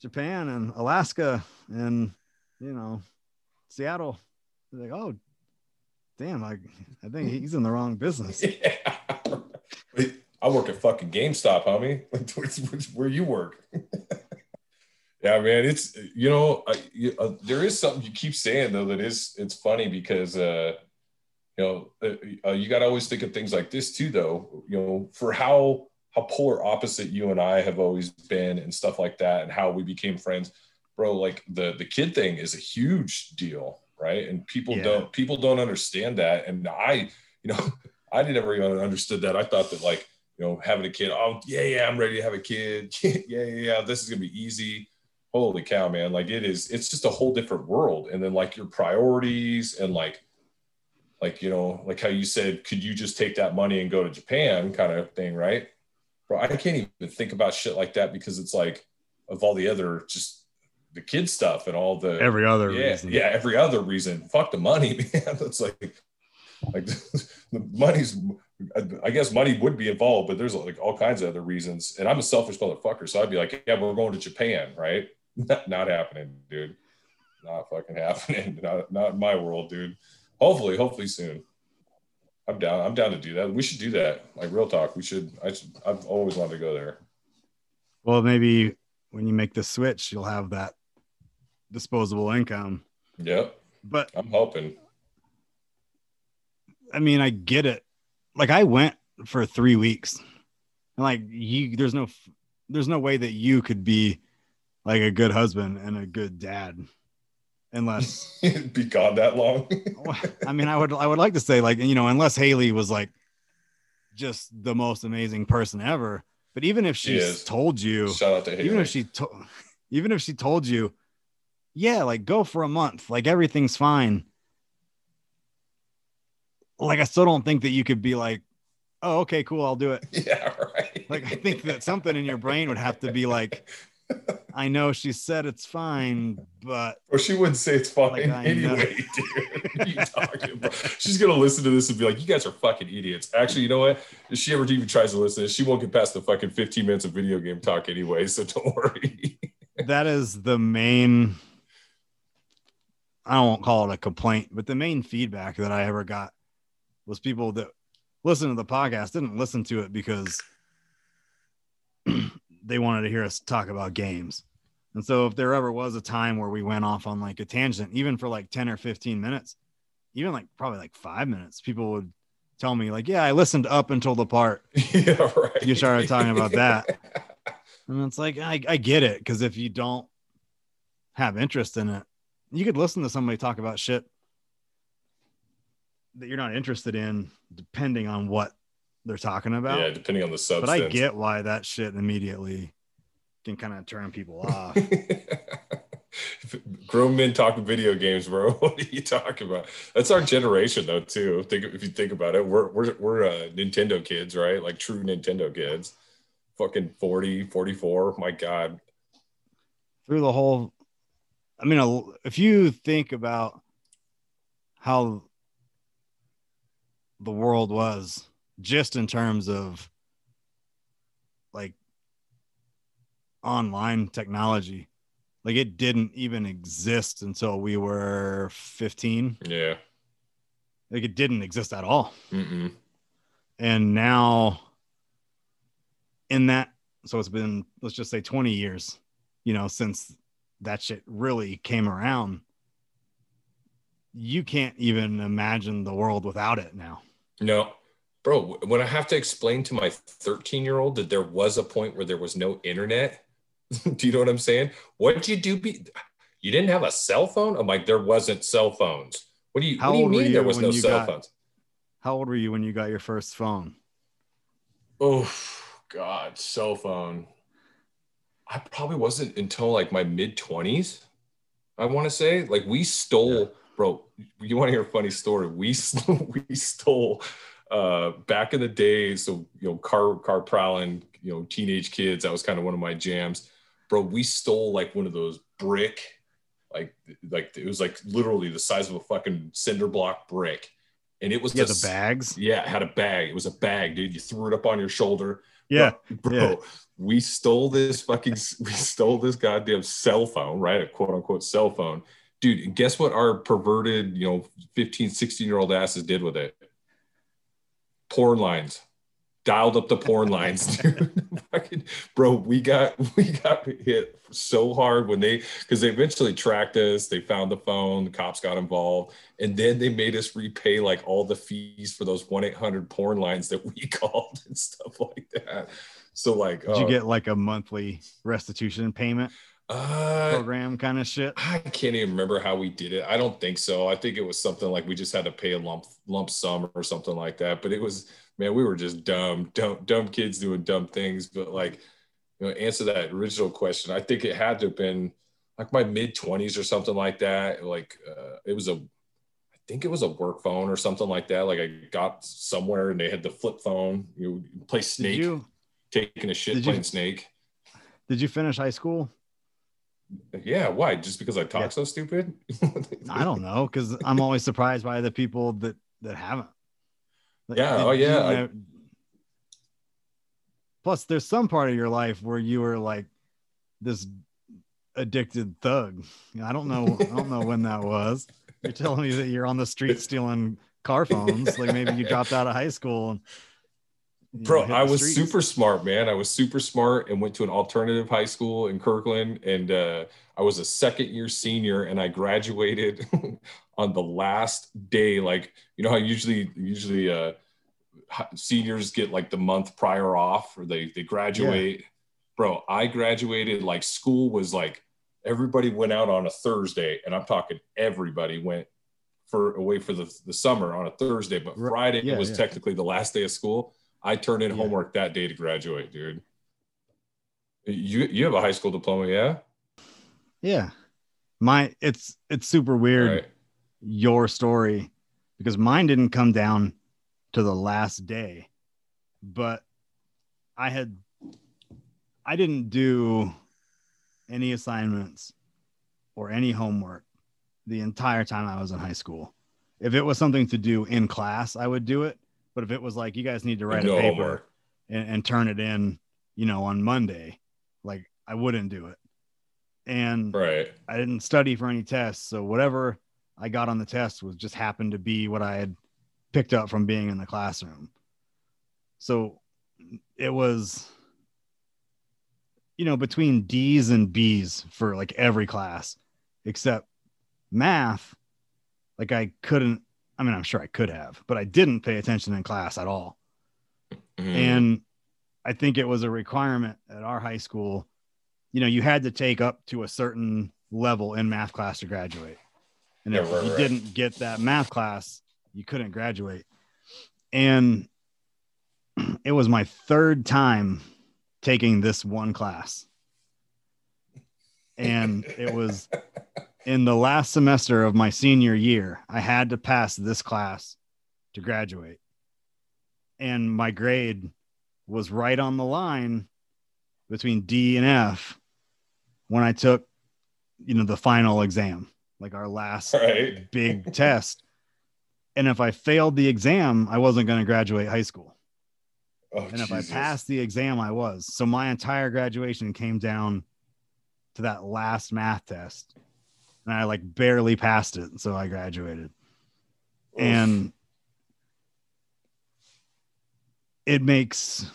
Japan and Alaska and you know, Seattle." Like, "Oh, damn, like I think he's in the wrong business." yeah. I work at fucking GameStop, homie. Where you work? yeah, man. It's you know, I, you, uh, there is something you keep saying though that is it's funny because uh, you know uh, uh, you got to always think of things like this too, though. You know, for how how polar opposite you and I have always been and stuff like that, and how we became friends, bro. Like the the kid thing is a huge deal, right? And people Yeah. don't people don't understand that, and I, you know. I never even understood that. I thought that like, you know, having a kid, oh yeah, yeah, I'm ready to have a kid. yeah, yeah, yeah, this is gonna be easy. Holy cow, man. Like it is, it's just a whole different world. And then like your priorities and like like you know, like how you said, could you just take that money and go to Japan kind of thing, right? Bro, I can't even think about shit like that because it's like of all the other just the kid stuff and all the Every other yeah, reason. yeah, every other reason. Fuck the money, man. That's like, like the money's. I guess money would be involved, but there's like all kinds of other reasons. And I'm a selfish motherfucker, so I'd be like, yeah, we're going to Japan, right? Not, not happening, dude. Not fucking happening. Not not in my world, dude. Hopefully, hopefully soon. I'm down. I'm down to do that. We should do that. Like real talk. We should. I should. I've always wanted to go there. Well, maybe when you make the switch, you'll have that disposable income. Yep. But I'm hoping. I mean, I get it. Like I went for three weeks, and like you, there's no, there's no way that you could be like a good husband and a good dad, unless. be gone that long. I mean, I would, I would like to say like you know, unless Haley was like just the most amazing person ever. But even if She she told you, Shout out to Haley. even if she told, even if she told you, yeah, like go for a month, like everything's fine. Like I still don't think that you could be like, oh, okay, cool, I'll do it. Yeah, right. Like I think that something in your brain would have to be like, I know she said it's fine, but Or she wouldn't say it's fine Like, anyway, dude. What are you talking about? She's gonna listen to this and be like, "You guys are fucking idiots." Actually, you know what? If she ever even tries to listen, she won't get past the fucking 15 minutes of video game talk anyway. So don't worry. that is the main. I don't call it a complaint, but the main feedback that I ever got was people that listen to the podcast didn't listen to it because they wanted to hear us talk about games. And so if there ever was a time where we went off on like a tangent, even for like 10 or 15 minutes, even like probably like five minutes, people would tell me, like, yeah, I listened up until the part. yeah, right. You started talking about that. And it's like, I, I get it. Cause if you don't have interest in it, you could listen to somebody talk about shit that you're not interested in, depending on what they're talking about. yeah, depending on the substance. but I get why that shit immediately can kind of turn people off. Grown men talking video games, bro. What are you talking about? That's our generation, though, too. Think if you think about it, we're we're we're uh, Nintendo kids, right? Like true Nintendo kids. Fucking 40, 44. My God. Through the whole, I mean, if you think about how the world was just in terms of like online technology, like it didn't even exist until we were 15. Yeah. Like it didn't exist at all. Mm-mm. and now in that so it's been let's just say 20 years you know since that shit really came around you can't even imagine the world without it now No, bro, when I have to explain to my 13 year old that there was a point where there was no internet, do you know what I'm saying? What did you do? Be- you didn't have a cell phone? I'm like, there wasn't cell phones. What do you, How what do you mean there was no cell got- phones? how old were you when you got your first phone Oh, God, cell phone. I probably wasn't until like my mid 20s. I want to say, like, we stole, bro. You want to hear a funny story? We we stole uh, back in the day. So you know, car car prowling, you know, teenage kids. That was kind of one of my jams, bro. We stole like one of those brick, like like it was like literally the size of a fucking cinder block brick, and it was yeah just the bags yeah, it had a bag. It was a bag, dude. You threw it up on your shoulder. Yeah bro. yeah. We stole this fucking. We stole this goddamn cell phone, right? A quote unquote cell phone, dude. Guess what? Our perverted, you know, 15, 16 year old asses did with it. Porn lines. Dialed up the porn lines, dude. Bro, we got we got hit so hard when they because they eventually tracked us. They found the phone. The cops got involved, and then they made us repay like all the fees for those one eight hundred porn lines that we called and stuff like that. So like, did you uh, get like a monthly restitution payment uh, program kind of shit I can't even remember how we did it. I don't think so. I think it was something like we just had to pay a lump lump sum or something like that. But it was man, we were just dumb, dumb, dumb kids doing dumb things. But like, you know, answer that original question. I think it had to have been like my mid twenties or something like that. Like uh, it was a, I think it was a work phone or something like that. Like I got somewhere and they had the flip phone. You know, play Snake, you taking a shit did you- playing Snake. did you finish high school Yeah, why? Just because I talk Yeah. so stupid? I don't know because I'm always surprised by the people that that haven't. Like, Yeah, oh, you yeah, I- Plus, there's some part of your life where you were like this addicted thug. I don't know. I don't know when that was. You're telling me that you're on the street stealing car phones. Like maybe you dropped out of high school and. Bro, I was streets. super smart, man. I was super smart and went to an alternative high school in Kirkland. And uh, I was a second year senior and I graduated on the last day. Like, you know how usually, usually uh, seniors get like the month prior off or they, they graduate. Bro, I graduated like school was like everybody went out on a Thursday. And I'm talking everybody went for away for the, the summer on a Thursday, but. Friday Yeah, was yeah. technically the last day of school. I turned in Yeah. homework that day to graduate, dude. You you have a high school diploma, yeah? Yeah, my it's it's super weird. Right. your story because mine didn't come down to the last day but i had i didn't do any assignments or any homework the entire time i was in high school if it was something to do in class i would do it but if it was like you guys need to write a paper and, and turn it in you know on monday like i wouldn't do it and Right. I didn't study for any tests. So whatever I got on the test was just happened to be what I had picked up from being in the classroom. So it was, you know, between D's and B's for like every class except math. Like I couldn't, I mean, I'm sure I could have, but I didn't pay attention in class at all. Mhm. And I think it was a requirement at our high school. You know, you had to take up to a certain level in math class to graduate. And Yeah, if right, you right. didn't get that math class, you couldn't graduate. And it was my third time taking this one class. And it was in the last semester of my senior year, I had to pass this class to graduate. And my grade was right on the line between D and F when I took, you know, the final exam, like our last right. big test. And if I failed the exam, I wasn't going to graduate high school. Oh, And if I passed the exam, I was. So my entire graduation came down to that last math test. And I like barely passed it. So I graduated. Oof. And it makes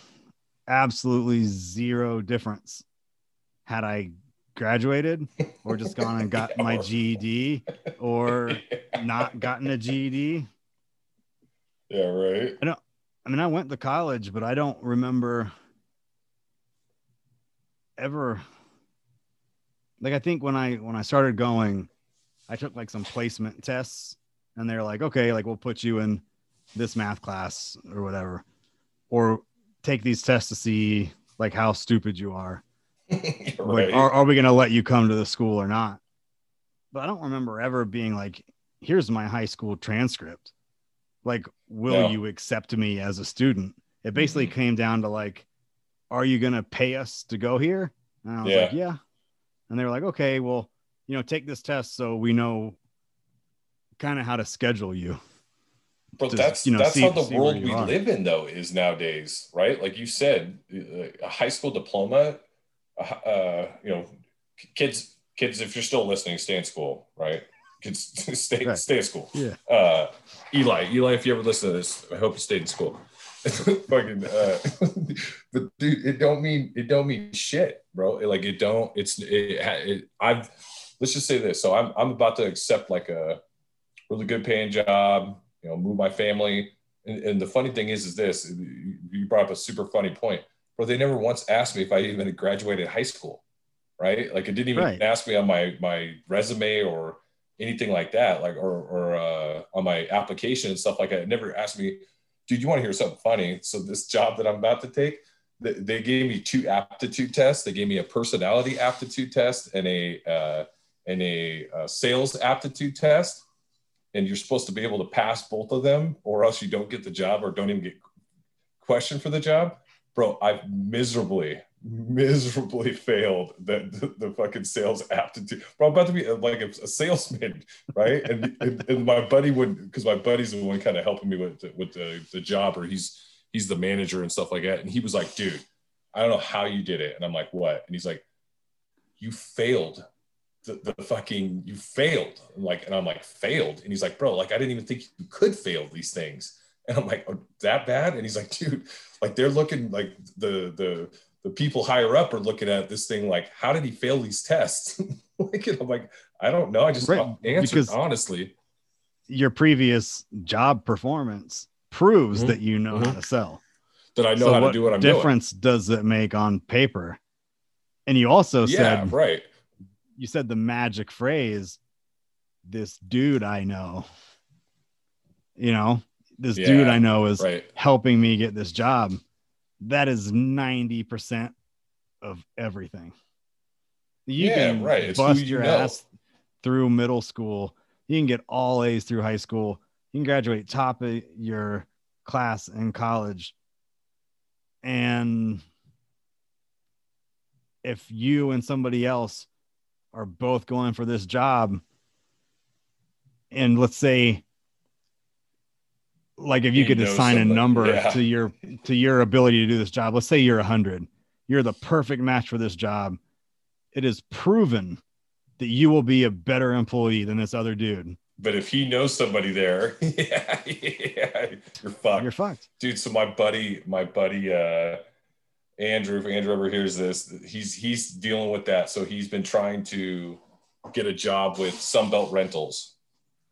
absolutely zero difference had I graduated or just gone and got my GED or not gotten a GED. Yeah, right. I mean, I went to college, but I don't remember ever like I think when I when I started going, I took like some placement tests and they're like, okay, like we'll put you in this math class or whatever. Or take these tests to see like how stupid you are. right. Like, are, are we gonna let you come to the school or not? But I don't remember ever being like, here's my high school transcript. Like, will you accept me as a student? It basically mm-hmm. came down to like, are you gonna pay us to go here? And I was like, yeah. And they were like, okay, well, you know, take this test so we know kind of how to schedule you. But to, that's you know, that's see- how the world we are. live in, though, is nowadays, right? Like you said, uh, a high school diploma. Uh, you know, kids, kids, if you're still listening, stay in school, right? Kids, stay Right. stay in school. Yeah. Uh, Eli, Eli, if you ever listen to this, I hope you stayed in school. Fucking, uh, but dude, it don't mean it don't mean shit, bro. Like it don't. It's it, it. I've let's just say this. So I'm I'm about to accept like a really good paying job. You know, move my family. And, and the funny thing is, is this. You brought up a super funny point, bro. They never once asked me if I even graduated high school, right? Like it didn't even Right. ask me on my my resume or anything like that, like or or uh, on my application and stuff like that. It never asked me, dude, you want to hear something funny? So this job that I'm about to take, th- they gave me two aptitude tests. They gave me a personality aptitude test and a uh, and a uh, sales aptitude test. And you're supposed to be able to pass both of them, or else you don't get the job or don't even get questioned for the job. Bro, I've miserably, miserably failed the, the, the fucking sales aptitude. Bro, I'm about to be uh, like a, a salesman, right? And, and, and my buddy would, because my buddy's the one kind of helping me with the, with the, the job, or he's he's the manager and stuff like that. And he was like, dude, I don't know how you did it. And I'm like, what? And he's like, you failed the, the fucking, you failed. Like, and I'm like, failed. And he's like, bro, like, I didn't even think you could fail these things. And I'm like, oh, that bad? And he's like, dude, like they're looking like the, the, the people higher up are looking at this thing like, how did he fail these tests? like, I'm like, I don't know. I just Right, answered because- honestly. Your previous job performance proves Mhm. that you know how Mhm. to sell. That I know So how to do what I'm doing. difference does it make on paper? And you also Yeah, said right. you said the magic phrase, this dude I know. You know, this dude I know is Right. helping me get this job. That is 90% of everything. You Yeah, can right. Bust you your know. ass through middle school. You can get all A's through high school. You can graduate top of your class in college. And if you and somebody else are both going for this job, and let's say, like if you could assign a number Yeah. to your to your ability to do this job, let's say you're a hundred, you're the perfect match for this job. It is proven that you will be a better employee than this other dude. But if he knows somebody there, yeah, yeah, you're fucked. You're fucked. dude so my buddy my buddy uh andrew if andrew ever hears this he's he's dealing with that so he's been trying to get a job with sunbelt rentals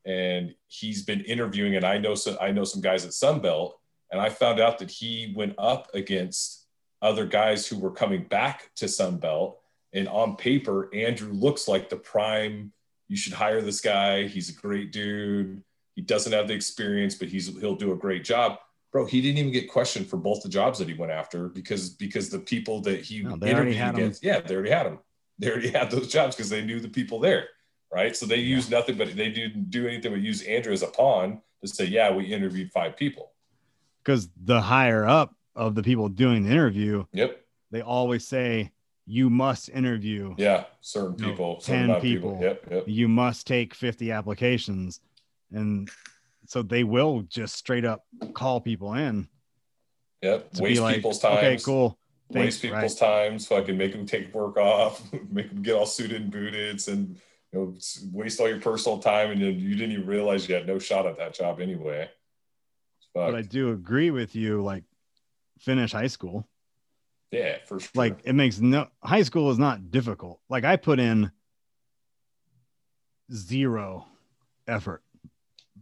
and he's been interviewing and i know some i know some guys at sunbelt and i found out that he went up against other guys who were coming back to sunbelt and on paper andrew looks like the prime you should hire this guy he's a great dude he doesn't have the experience but he's he'll do a great job. Bro he didn't even get questioned for both the jobs that he went after because because the people that he No, interviewed against yeah they already had him. They already had those jobs because they knew the people there right? So they Yeah. used nothing but they didn't do anything but use andrew as a pawn to say yeah we interviewed five people. Because the higher up of the people doing the interview, yep. they always say you must interview yeah certain people 10 certain amount of people. yep yep. You must take 50 applications. And so they will just straight up call people in. Yep waste like people's time okay cool. Waste people's time so I can make them take work off, make them get all suited and booted, and you know, waste all your personal time, and you didn't even realize you had no shot at that job anyway. but i do agree with you like finish high school Yeah, for sure. Like it makes no high school is not difficult. Like I put in zero effort,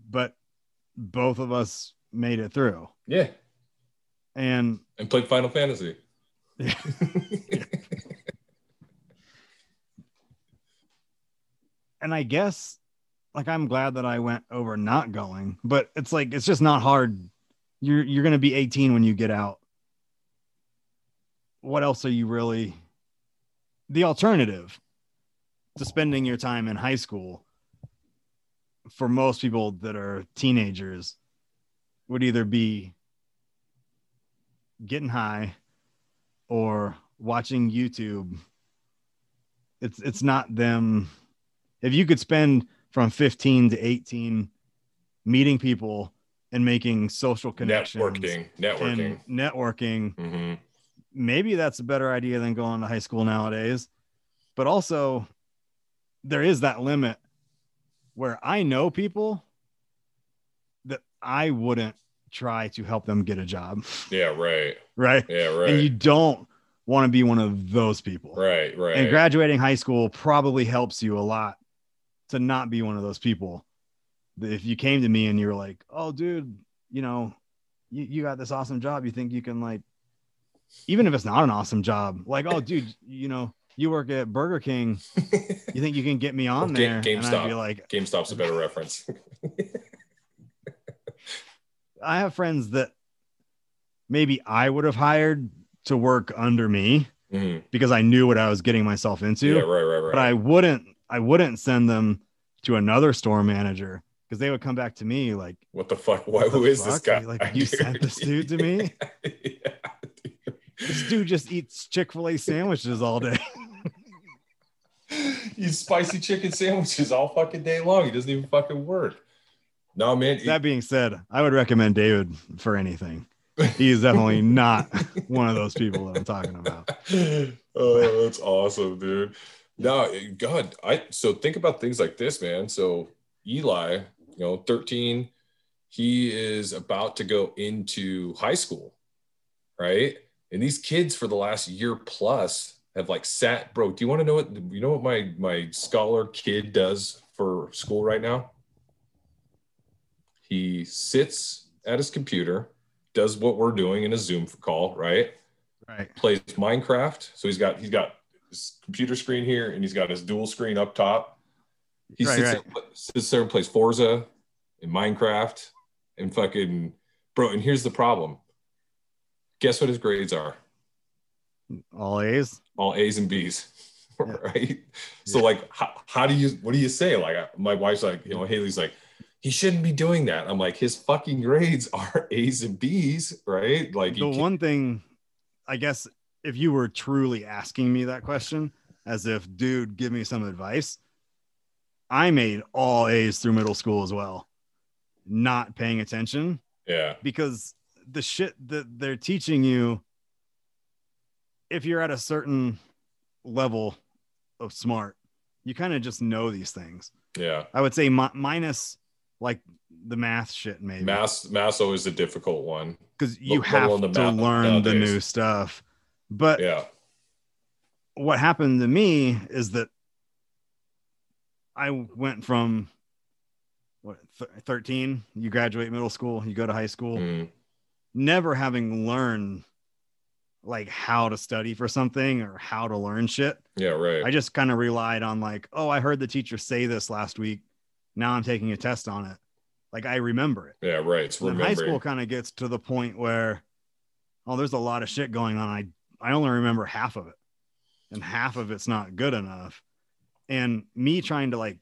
but both of us made it through. yeah, And and played Final Fantasy. Yeah. and I guess like I'm glad that I went over not going, but it's like it's just not hard. You're you're gonna be 18 when you get out. What else are you really the alternative to spending your time in high school for most people that are teenagers would either be getting high or watching YouTube. It's it's not them. If you could spend from 15 to 18 meeting people and making social connections networking, networking. networking, hmm maybe that's a better idea than going to high school nowadays. But also there is that limit where I know people that I wouldn't try to help them get a job, Yeah, right. right? Yeah, right. And you don't want to be one of those people. right, right. And graduating high school probably helps you a lot to not be one of those people. If you came to me and you're like, "Oh, dude, you know, you, you got this awesome job. You think you can like, even if it's not an awesome job, like, oh, dude, you know, you work at Burger King. You think you can get me on there?" And I'd GameStop. be like, GameStop's a better reference. I have friends that maybe I would have hired to work under me Mhm. because I knew what I was getting myself into. Yeah, right, right, right. but I wouldn't I wouldn't send them to another store manager because they would come back to me like what the fuck? Why? What Who is this guy? Like, you sent this dude to me? yeah, dude. this dude just eats Chick-fil-A sandwiches all day. He eats spicy chicken sandwiches all fucking day long. He doesn't even fucking work. No, man. that being said, I would recommend David for anything. He is definitely not one of those people that I'm talking about. oh, that's awesome, dude. No, God, I so think about things like this, man. So Eli, you know, 13, he is about to go into high school, right? And these kids for the last year plus have like sat, bro. Do you want to know what you know what my my scholar kid does for school right now? He sits at his computer, does what we're doing in a Zoom call, right? Right. plays Minecraft. So he's got he's got his computer screen here and he's got his dual screen up top. He Right, sits, right. There, sits there and plays Forza and Minecraft and fucking bro. And here's the problem. Guess what his grades are? All A's. All A's and B's. Yeah. right. So Yeah. like how, how do you what do you say? Like my wife's like, you know, Haley's like, he shouldn't be doing that. I'm like, his fucking grades are A's and B's, right? Like The one thing, I guess, if you were truly asking me that question, as if, dude, give me some advice, I made all A's through middle school as well, not paying attention yeah, because the shit that they're teaching you, if you're at a certain level of smart, you kind of just know these things. yeah. I would say mi- minus like the math shit, maybe math mass always a difficult one. because you let have to math learn the new stuff. But Yeah. what happened to me is that I went from what th- 13, you graduate middle school, you go to high school, Mm, never having learned like how to study for something or how to learn shit. yeah, right. I just kind of relied on like, oh, I heard the teacher say this last week. Now I'm taking a test on it. Like I remember it. yeah, right. It's high school kind of gets to the point where, oh, there's a lot of shit going on. I I only remember half of it, and half of it's not good enough. And me trying to like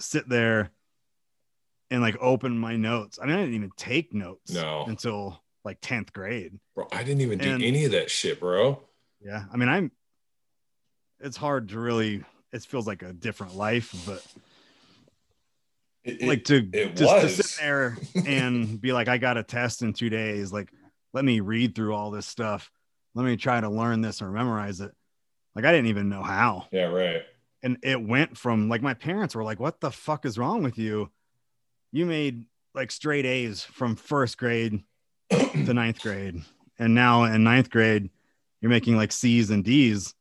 sit there and like open my notes. I mean, I didn't even take notes No. until like tenth grade. Bro, I didn't even do any of that shit, bro. Yeah, I mean, I'm. It's hard to really. It feels like a different life, but It- like to it just to sit there and be like, I got a test in two days. Like, let me read through all this stuff. Let me try to learn this or memorize it. Like, I didn't even know how. yeah, right. And it went from like my parents were like, What the fuck is wrong with you? You made like straight A's from first grade to ninth grade. And now in ninth grade, you're making like C's and D's.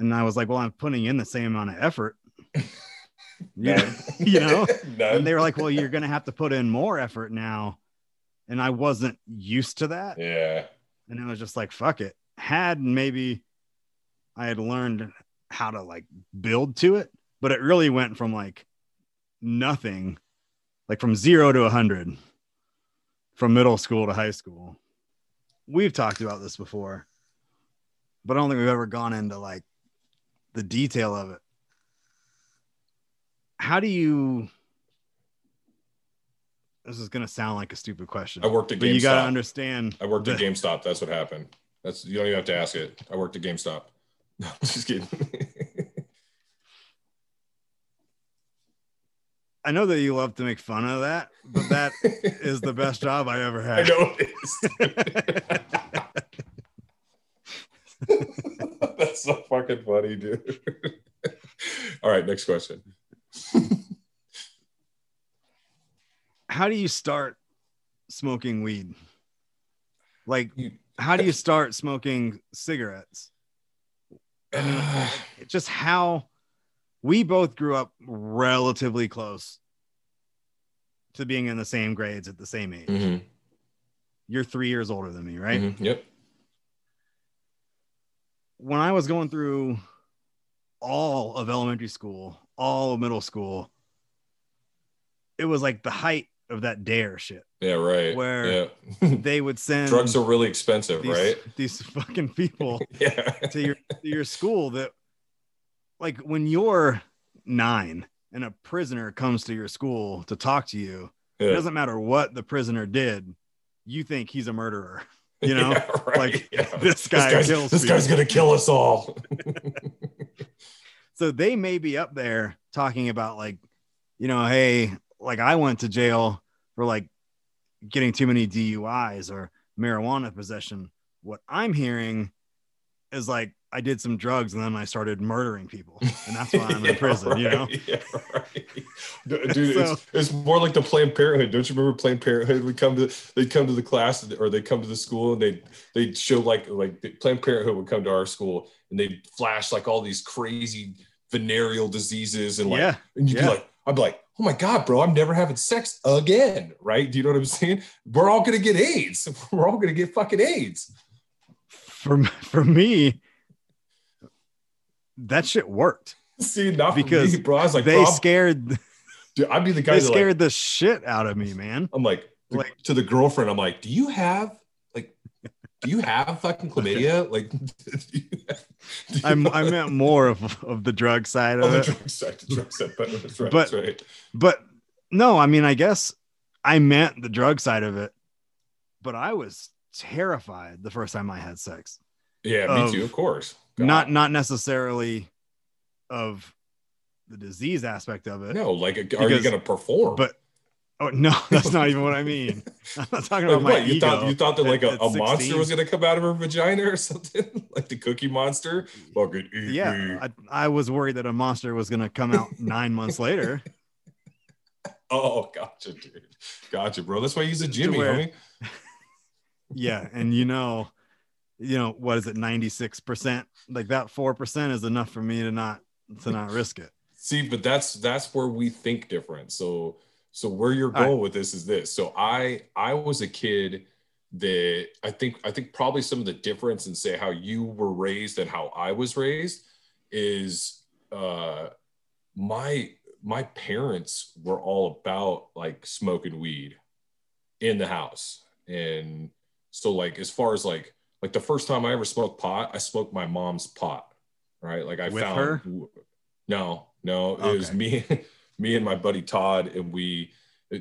And I was like, well, I'm putting in the same amount of effort. Yeah. You know? None. and they were like, well, you're going to have to put in more effort now. And I wasn't used to that. yeah. And it was just like, fuck it. Had maybe I had learned how to like build to it, but it really went from like nothing, like from zero to a hundred from middle school to high school. We've talked about this before, but I don't think we've ever gone into like the detail of it. How do you? This is gonna sound like a stupid question, I worked at but you got to understand. I worked at GameStop. That's what happened. That's you don't even have to ask it. I worked at GameStop. No, just kidding. I know that you love to make fun of that, but that is the best job I ever had. I know it is. That's so fucking funny, dude. All right, next question. How do you start smoking weed? Like, how do you start smoking cigarettes? I mean, just how we both grew up relatively close to being in the same grades at the same age. Mhm, You're three years older than me, right? mhm, Yep. when I was going through all of elementary school, all of middle school, it was like the height of that DARE shit. Yeah. Right. Where- yeah. They would send drugs are really expensive, these, right? these fucking people Yeah. to your to your school that like when you're nine and a prisoner comes to your school to talk to you, it doesn't matter what the prisoner did, you think he's a murderer. You know, Yeah, right. like, Yeah. this guy guy's, kills this guy's gonna kill us all. so they may be up there talking about like you know hey like i went to jail for like getting too many duis or marijuana possession what i'm hearing is like i did some drugs and then i started murdering people and that's why i'm in Yeah, prison you know. Yeah, right. Dude, dude, So- it's, it's more like the Planned Parenthood. Don't you remember Planned Parenthood? We come to they come to the class or they come to the school and they they show like like Planned Parenthood would come to our school and they'd flash like all these crazy venereal diseases and like yeah and you'd yeah. be like I'd be like oh my god bro I'm never having sex again right? Do you know what I'm saying? We're all gonna get AIDS. We're all gonna get fucking AIDS. For for me that shit worked. See not Because me, bro. I was like they scared dude, I'd be the guy they that like scared the shit out of me man. I'm like, Like- to the girlfriend, I'm like, do you have do you have fucking chlamydia? Like, do you have- do you I'm, i meant more of, of the drug side of the it drug side, the drug side, but that's right, But- that's right. but no, I mean, I guess I meant the drug side of it, but I was terrified the first time I had sex. Yeah, me too, of course. God. Not not necessarily of the disease aspect of it, no, like, are you gonna perform? but oh no, that's not even what I mean. I'm not talking like, about my what you ego. thought you thought that like a, at- a at monster was gonna come out of her vagina or something, like the Cookie Monster. Fucking yeah, I, I was worried that a monster was going to come out nine months later. Oh, gotcha, dude. Gotcha, bro. That's why he's a Jimmy, where- homie. Yeah, and you know, you know what is it? Ninety six percent. Like that four percent is enough for me to not to not risk it. See, but that's that's where we think different. So so where your goal right. with this is this. So I I was a kid that I think I think probably some of the difference in say how you were raised and how I was raised is uh my my parents were all about like smoking weed in the house. And so like as far as like like the first time I ever smoked pot, I smoked my mom's pot. Right. Like I With found her? no, no, it was me, me and my buddy Todd, and we,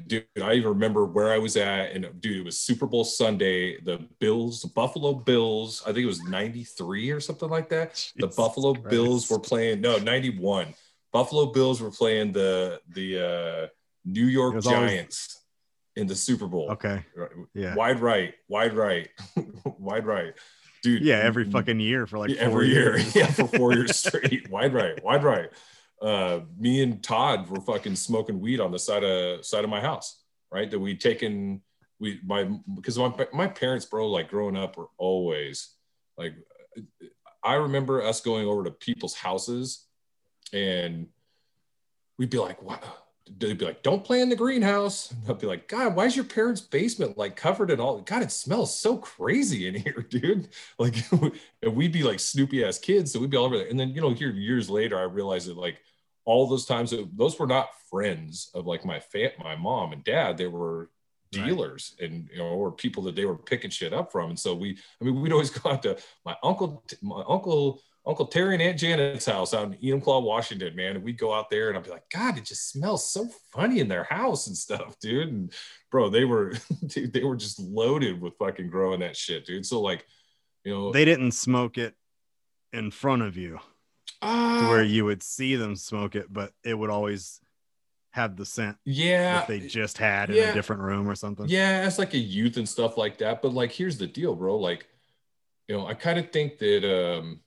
dude. I even remember where I was at, and dude, it was Super Bowl Sunday. The Bills, the Buffalo Bills. I think it was '93 or something like that. the Buffalo Christ. Bills were playing. No, '91. Buffalo Bills were playing the the uh, New York was always- Giants in the Super Bowl. Okay. Yeah. Wide right, wide right, wide right, dude. Yeah, every fucking year for like every year, yeah, for four years straight. Wide right, wide right. Uh, me and Todd were fucking smoking weed on the side of side of my house, right? That we'd taken we my because my my parents, bro, like growing up, were always Like I remember us going over to people's houses and we'd be like, wow. They'd be like, don't play in the greenhouse. And I'd be like, God, why is your parents' basement like covered in all? God, it smells so crazy in here, dude. Like, and we'd be like Snoopy ass kids. So we'd be all over there. And then, you know, here years later, I realized that like all those times, those were not friends of like my fam, my mom and dad. They were dealers right. and you know or people that they were picking shit up from. And so we i mean we'd always go out to my uncle my uncle uncle terry and aunt janet's house out in enumclaw washington man. And we'd go out there and i'd be like god it just smells so funny in their house and stuff dude. And bro they were dude, they were just loaded with fucking growing that shit dude. So like you know they didn't smoke it in front of you uh, where you would see them smoke it but it would always have the scent yeah. that they just had yeah, in a different room or something. Yeah it's like a youth and stuff like that but like here's the deal bro like you know i kind of think that um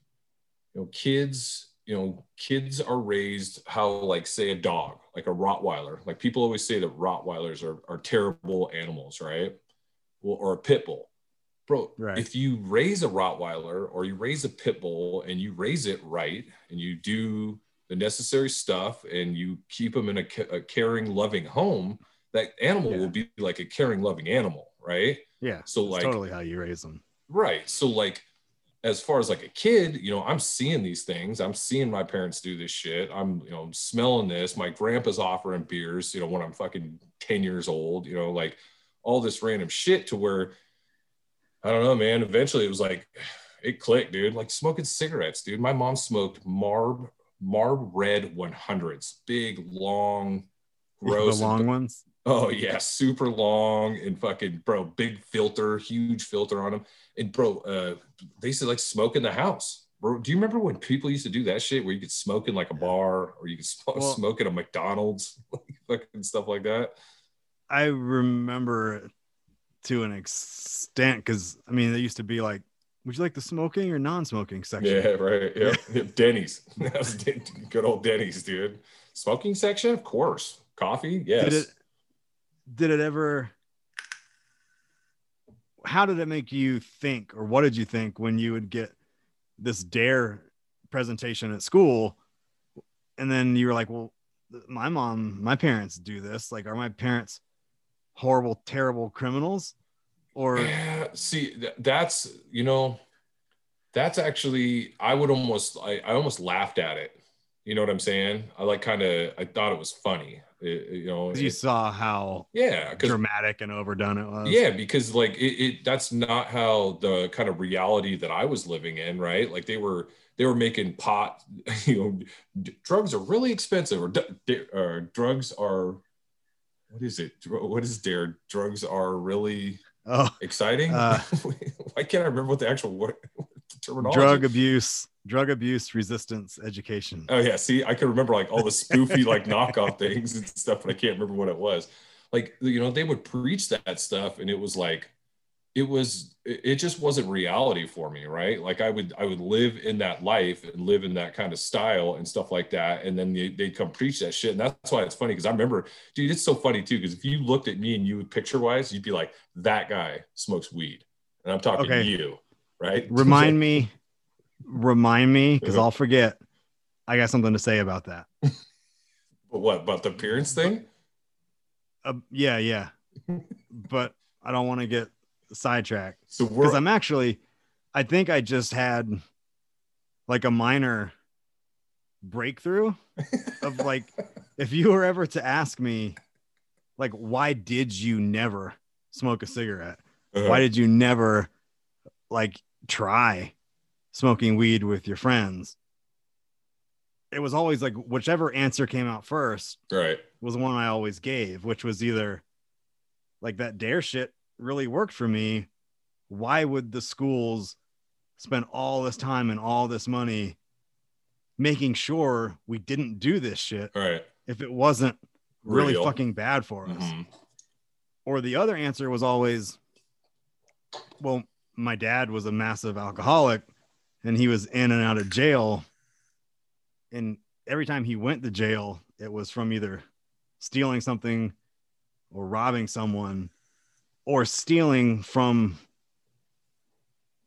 you know kids you know kids are raised how like say a dog like a rottweiler like people always say that rottweilers are, are terrible animals right? Well, or a pit bull bro right. if you raise a rottweiler or you raise a pit bull and you raise it right and you do the necessary stuff and you keep them in a, a caring, loving home, that animal yeah. will be like a caring, loving animal, right? Yeah. So like totally how you raise them. Right. So like as far as like a kid, you know, I'm seeing these things. I'm seeing my parents do this shit. I'm, you know, smelling this. My grandpa's offering beers, you know, when I'm fucking 10 years old, you know, like all this random shit to where I don't know, man. Eventually it was like it clicked, dude. Like smoking cigarettes, dude. My mom smoked Marb Marb Red 100s, big, long, gross. The long and, ones? Oh, yeah, super long and fucking, bro, big filter, huge filter on them. And, bro, uh, they used to like smoke in the house. Bro, do you remember when people used to do that shit where you could smoke in like a bar or you could smoke, well, smoke at a McDonald's, fucking stuff like that? I remember to an extent because I mean, they used to be like would you like the smoking or non-smoking section? Yeah, right. Yeah, Denny's. That was good old Denny's, dude. Smoking section, of course. Coffee, yes. Did it, did it ever? How did it make you think, or what did you think when you would get this DARE presentation at school, and then you were like, "Well, my mom, my parents do this. Like, are my parents horrible, terrible criminals?" or yeah, see that's you know that's actually i would almost I, I almost laughed at it. You know what i'm saying? I like kind of i thought it was funny. It, you know you saw how yeah dramatic and overdone it was. Yeah because like it, it that's not how the kind of reality that i was living in right? Like they were they were making pot you know d- drugs are really expensive or d- d- uh, drugs are what is it what is there drugs are really Oh, exciting. Uh, Why can't I remember what the actual word terminology? Drug abuse, drug abuse resistance education. Oh yeah, see, I can remember like all the spoofy like knockoff things and stuff, but I can't remember what it was. Like you know, they would preach that stuff, and it was like it was it just wasn't reality for me right? Like i would i would live in that life and live in that kind of style and stuff like that. And then they, would come preach that shit. And that's why it's funny because i remember dude it's so funny too because if you looked at me and you picture wise you'd be like that guy smokes weed. And i'm talking okay. you right? Remind me remind me because i'll forget. I got something to say about that. But what about the appearance thing? Uh, yeah yeah. But i don't want to get sidetrack. So because I'm actually, I think I just had like a minor breakthrough of like, if you were ever to ask me, like, why did you never smoke a cigarette? Uh-huh. Why did you never like try smoking weed with your friends? It was always like whichever answer came out first, right, was the one I always gave, which was either like that DARE shit really worked for me, why would the schools spend all this time and all this money making sure we didn't do this shit right. if it wasn't really Real. fucking bad for us? Mm-hmm. Or the other answer was always, well, my dad was a massive alcoholic and he was in and out of jail. And every time he went to jail, it was from either stealing something or robbing someone or stealing from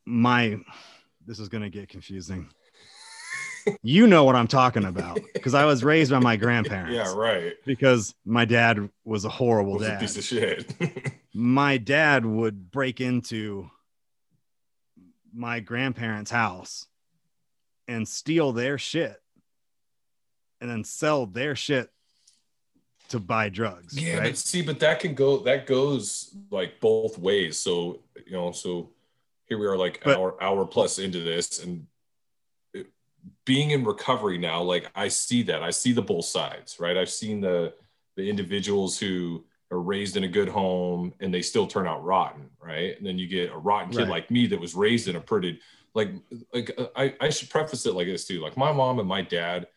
my this is going to get confusing. you know what I'm talking about because I was raised by my grandparents. Yeah, right. Because my dad was a horrible Was a dad. piece of shit. my dad would break into my grandparents' house and steal their shit and then sell their shit to buy drugs. Yeah, right? but see, but that can go that goes like both ways. So you know, so here we are, like But- hour hour plus into this, and it- being in recovery now, like I see that I see the both sides, right? I've seen the the individuals who are raised in a good home and they still turn out rotten, right? And then you get a rotten kid Right. like me that was raised in a pretty like like uh, I I should preface it like this too. Like my mom and my dad,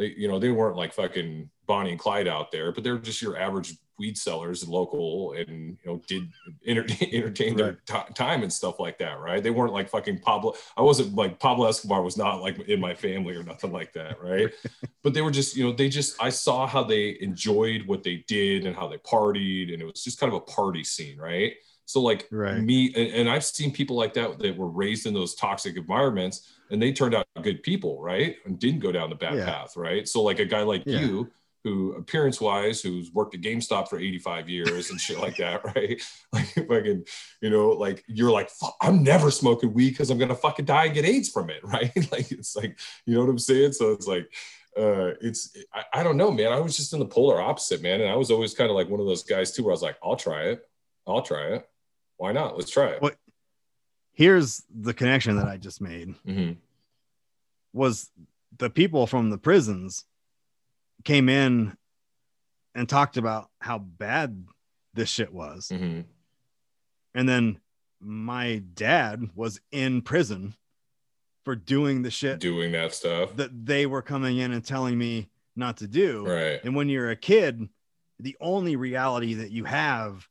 they you know they weren't like fucking Bonnie and Clyde out there, but they're just your average weed sellers and local and you know did entertain, entertain their ti- time and stuff like that, right? They weren't like fucking Pablo. I wasn't like Pablo Escobar was not like in my family or nothing like that, right? but they were just you know they just I saw how they enjoyed what they did and how they partied and it was just kind of a party scene, right? So like Right. me and, and I've seen people like that that were raised in those toxic environments and they turned out good people, right? And didn't go down the bad Yeah. path, right? So like a guy like Yeah. you who appearance wise who's worked at GameStop for 85 years and shit like that, right? Like fucking, you know, like you're like, Fuck, I'm never smoking weed because I'm gonna fucking die and get AIDS from it, right? like it's like, you know what I'm saying? So it's like uh it's I, I don't know, man. I was just in the polar opposite, man. And I was always kind of like one of those guys too, where I was like, I'll try it, I'll try it. Why not? Let's try it. What- Here's the connection that I just made Mhm. was the people from the prisons came in and talked about how bad this shit was. Mhm. And then my dad was in prison for doing the shit Doing that stuff. that they were coming in and telling me not to do. Right. And when you're a kid, the only reality that you have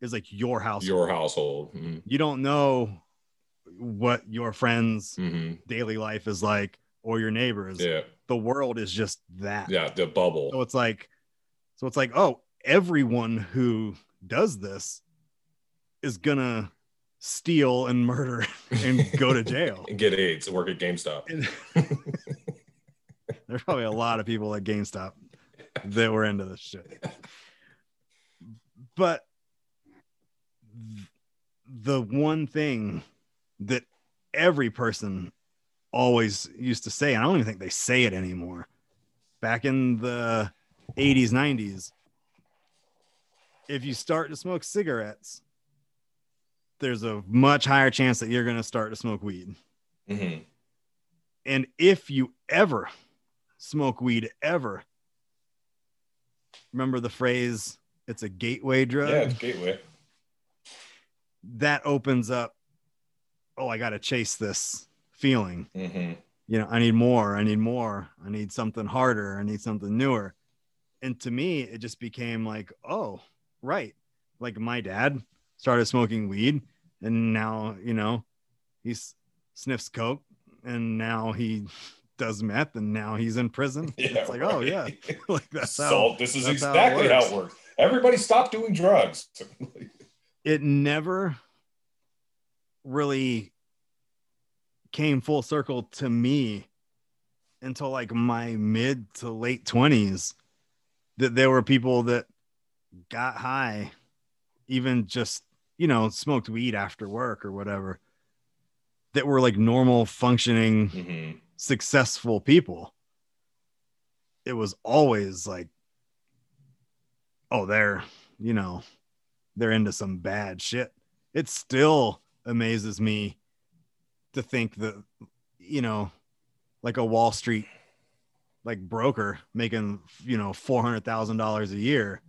is like your house. Your household. Mhm. You don't know what your friends' Mhm. daily life is like or your neighbors. Yeah. The world is just that. Yeah. The bubble. So it's like, so it's like, oh, everyone who does this is gonna steal and murder and go to jail. and get AIDS and work at GameStop. There's probably a lot of people at GameStop that were into this shit. But th- the one thing that every person always used to say, and I don't even think they say it anymore, back in the 80s, 90s, if you start to smoke cigarettes, there's a much higher chance that you're going to start to smoke weed. Mhm. And if you ever smoke weed, ever remember the phrase, it's a gateway drug Yeah, it's gateway. that opens up, oh, I got to chase this feeling. hmm You know, I need more, I need more, I need something harder, I need something newer. And to me, it just became like, oh, right. Like my dad started smoking weed, and now, you know, he sniffs coke, and now he does meth, and now he's in prison. Yeah, it's like, oh, yeah. like that's how so this is that's how it exactly how it works. Everybody stop doing drugs. it never really came full circle to me until like my mid to late 20s that there were people that got high even just you know smoked weed after work or whatever that were like normal functioning hmm successful people. It was always like oh they're you know they're into some bad shit. It's still amazes me to think that you know like a wall street like broker making you know $400000 a year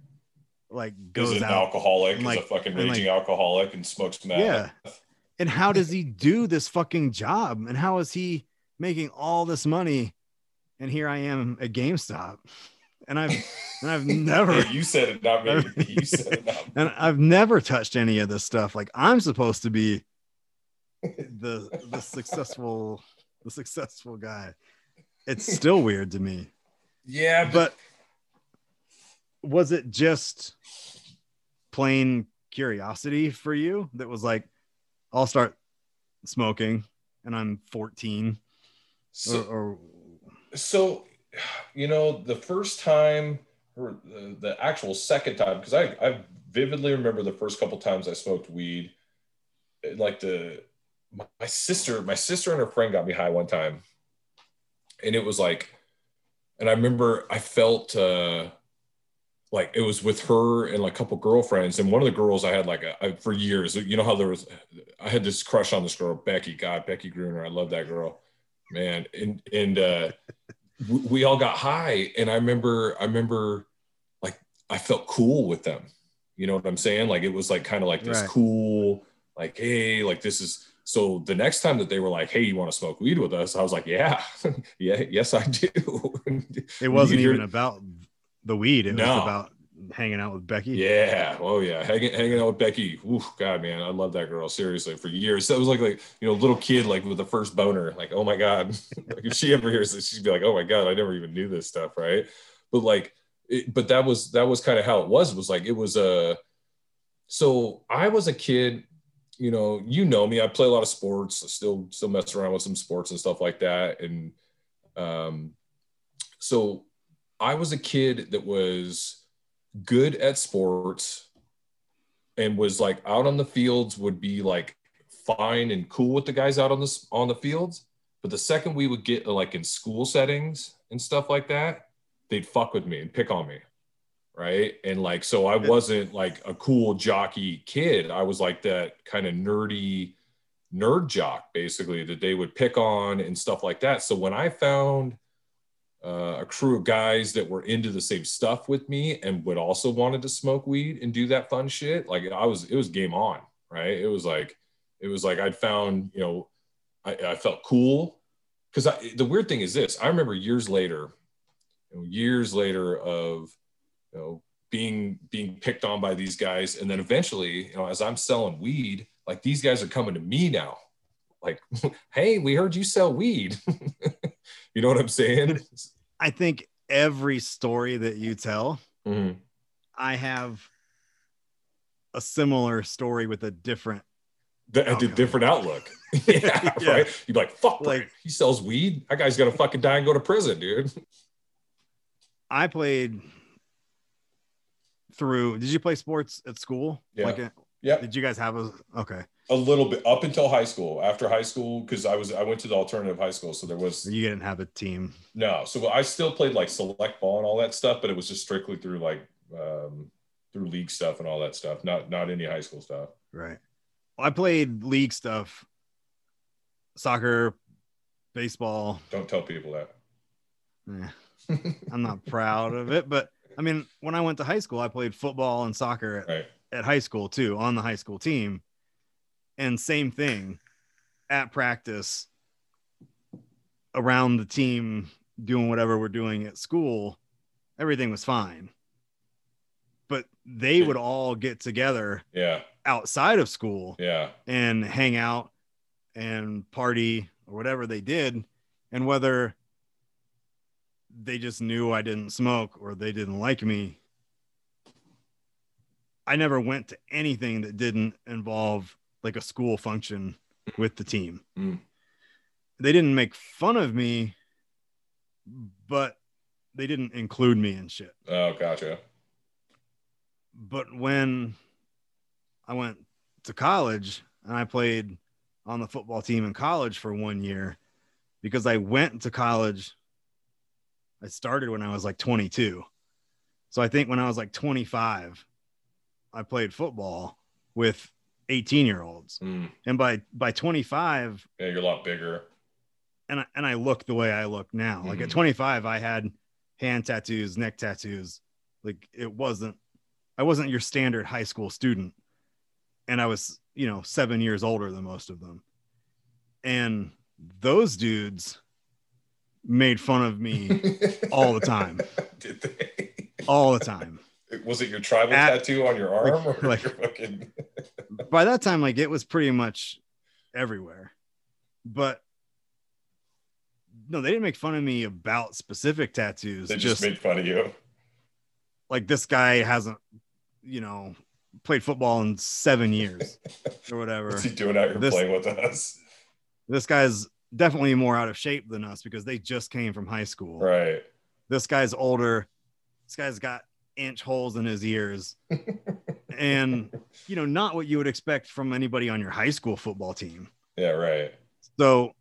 like Is goes an out alcoholic, and is like- a fucking raging like- alcoholic and smokes meth. Yeah. and how does he do this fucking job and how is he making all this money and here i am at gamestop and i've and i've never you said it, not me. You said it, not me. and i've never touched any of this stuff like i'm supposed to be the the successful the successful guy it's still weird to me Yeah, but but was it just plain curiosity for you that was like i'll start smoking and I'm 14 or, So, or so you know, the first time or the, the actual second time, because I, I vividly remember the first couple times I smoked weed. Like the my, my sister, my sister and her friend got me high one time. And it was like, and I remember I felt uh like it was with her and like a couple girlfriends. And one of the girls I had like a, I, for years, you know how there was I had this crush on this girl, Becky. God, Becky Gruner. I love that girl. Man. And and uh we, we all got high. And I remember, I remember like I felt cool with them. You know what I'm saying? Like it was like kind of like this Right. cool, like, hey, like this is so the next time that they were like, hey, you want to smoke weed with us? I was like, yeah, yeah, yes, I do. it wasn't even about the weed. It No. was about hanging out with Becky. Yeah. Oh yeah. Hanging, hanging out with Becky. Oof, God, man, I love that girl. Seriously, for years. That was like like you know, little kid like with the first boner. Like, oh my God. like if she ever hears this, she'd be like, oh my God, I never even knew this stuff, right? But like, it, but that was that was kind of how it was. It was like it was a. so I was a kid. You know, you know me. I play a lot of sports. I still still mess around with some sports and stuff like that. And um, so I was a kid that was good at sports and was like out on the fields would be like fine and cool with the guys out on the on the fields but the second we would get like in school settings and stuff like that they'd fuck with me and pick on me right? And like so i wasn't like a cool jockey kid. I was like that kind of nerdy nerd jock basically that they would pick on and stuff like that. So when i found uh, a crew of guys that were into the same stuff with me and would also wanted to smoke weed and do that fun shit like i was it was game on right? It was like it was like i'd found you know i, I felt cool. Because the weird thing is this i remember years later you know, years later of you know being being picked on by these guys and then eventually you know as i'm selling weed like these guys are coming to me now like hey we heard you sell weed you know what i'm saying I think every story that you tell, Mhm. I have a similar story with a different. The, a different outlook. yeah, Yeah. right. You'd be like, fuck, Like- like he sells weed. That guy's gonna fucking die and go to prison, dude. I played through. Did you play sports at school? Yeah. Like, a, Yep. did you guys have a? Okay, A little bit up until high school. After high school, because I was I went to the alternative high school, so there was you didn't have a team. no. So I still played like select ball and all that stuff, but it was just strictly through like um, through league stuff and all that stuff. Not not any high school stuff. Right. Well, I played league stuff, soccer, baseball. Don't tell people that. Eh, I'm not proud of it, but I mean, when I went to high school, I played football and soccer at, right. at high school too, on the high school team. And same thing at practice around the team doing whatever we're doing at school, everything was fine. But they would all get together Yeah. outside of school Yeah. and hang out and party or whatever they did. And whether they just knew I didn't smoke or they didn't like me, I never went to anything that didn't involve like a school function with the team. Mm. They didn't make fun of me, but they didn't include me in shit Oh, gotcha. but when I went to college and I played on the football team in college for one year because I went to college. I started when I was like 22. So I think when I was like 25, I played football with 18 year olds. Mm. And by by 25, Yeah, you're a lot bigger. and I, and I look the way I look now. Like at Mhm. 25, I had hand tattoos, neck tattoos. Like it wasn't, I wasn't your standard high school student, and I was, you know, seven years older than most of them. And those dudes made fun of me All the time. Did they? all the time. Was it your tribal At- tattoo on your arm or like- your fucking? By that time, like it was pretty much everywhere. But no, they didn't make fun of me about specific tattoos. They just, made fun of you. like this guy hasn't, you know, played football in seven years or whatever. What's he doing out here This- playing with us? this guy's definitely more out of shape than us because they just came from high school. Right. This guy's older. This guy's got inch holes in his ears. and, you know, not what you would expect from anybody on your high school football team. Yeah, right. So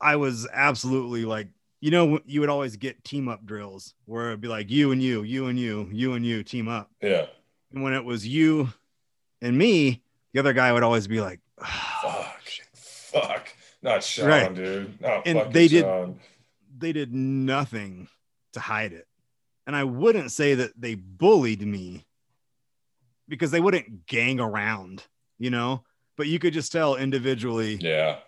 I was absolutely like, you know, you would always get team up drills where it'd be like you and you, you and you, you and you team up. Yeah. And when it was you and me, the other guy would always be like. Not Sean, Right. dude. Not And they did- Sean. they did nothing to hide it. And I wouldn't say that they bullied me because they wouldn't gang around, you know, but you could just tell individually, Yeah.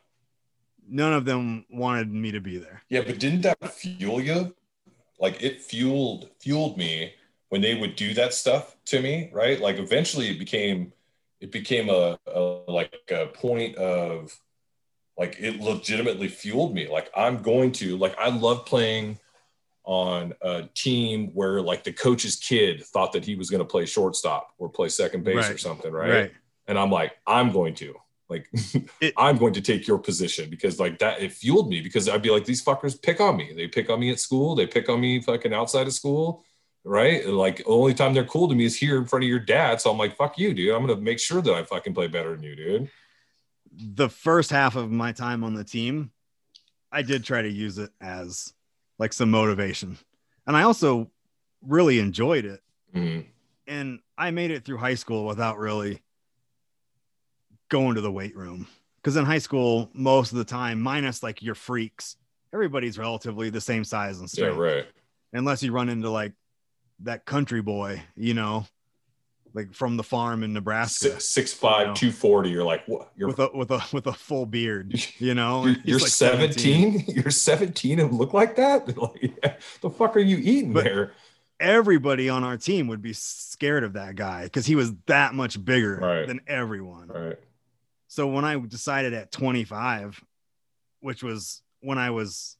none of them wanted me to be there. Yeah, but didn't that fuel you? Like it fueled fueled me when they would do that stuff to me, right? Like eventually it became it became a, a like a point of like it legitimately fueled me. Like I'm going to like I love playing on a team where like the coach's kid thought that he was going to play shortstop or play second base or something, right? and I'm like, I'm going to like, It- I'm going to take your position because like that it fueled me because I'd be like, these fuckers pick on me. They pick on me at school. They pick on me fucking outside of school, right? Like, the only time they're cool to me is here in front of your dad. So I'm like, fuck you, dude. I'm gonna make sure that I fucking play better than you, dude. The first half of my time on the team, I did try to use it as like some motivation. And I also really enjoyed it. Mhm. and I made it through high school without really going to the weight room. Because in high school, most of the time, minus like your freaks, everybody's relatively the same size and stuff. Yeah, right. unless you run into like that country boy, you know, like from the farm in Nebraska Six, six five, You know. 240. You're like, what? You're with a with a with a full beard, you know. you're, like 17. You're 17 and look like that. Like, yeah, the fuck are you eating But- there? Everybody on our team would be scared of that guy because he was that much bigger Right. than everyone. Right. So when I decided at 25, which was when I was,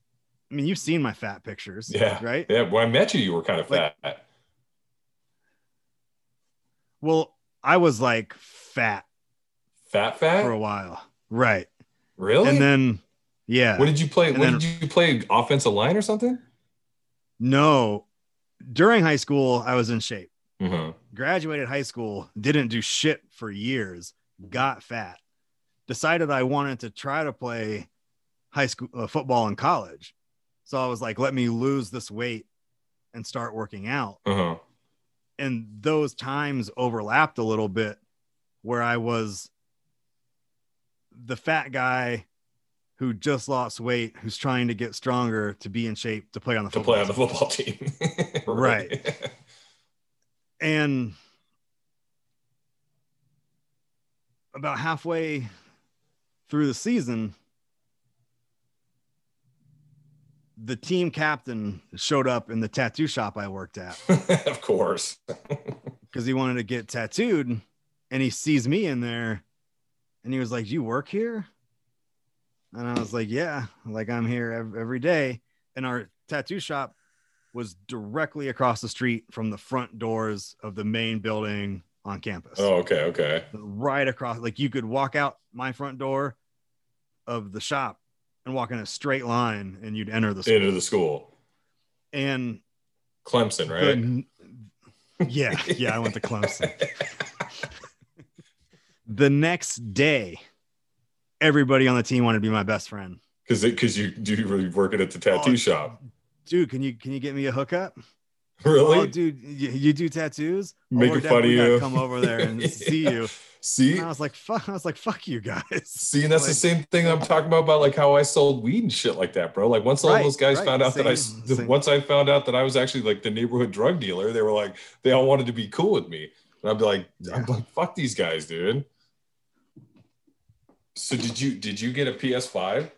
I mean, you've seen my fat pictures, Yeah. right? Yeah. When I met you, you were kind of Like- fat. Well, I was like fat Fat, fat for a while, right? Really? And then, yeah, What did you play? And What then- did you play? Offensive line or something? no, during high school, I was in shape. Mm-hmm. Graduated high school, didn't do shit for years, got fat, decided I wanted to try to play high school uh, football in college. So I was like, let me lose this weight and start working out. Uh-huh. And those times overlapped a little bit where I was the fat guy who just lost weight, who's trying to get stronger to be in shape to play on the To play on the football team. Right. And about halfway through the season, the team captain showed up in the tattoo shop I worked at. of course. because he wanted to get tattooed and he sees me in there and he was like, You work here? And I was like, Yeah, like I'm here ev- every day. And our tattoo shop was directly across the street from the front doors of the main building on campus. Oh, okay, okay. Right across, like you could walk out my front door of the shop and walk in a straight line and you'd enter the school. Into the school. And Clemson, right? the- yeah, yeah, I went to Clemson. the next day, everybody on the team wanted to be my best friend. Because because you do you really working at the tattoo Oh, shop. Dude, can you can you get me a hookup? Really? Oh, dude, you, you do tattoos? Oh, Making we're fun of you. Come over there and see you. See? And I was like, fuck. I was like, fuck you guys. See, and that's the same thing I'm talking about about like how I sold weed and shit like that, bro. Like once all Right, those guys right, found out that I same, once I found out that I was actually like the neighborhood drug dealer, they were like they all wanted to be cool with me. And I'd be like, I'm like, fuck these guys, dude. So did you did you get a PS5?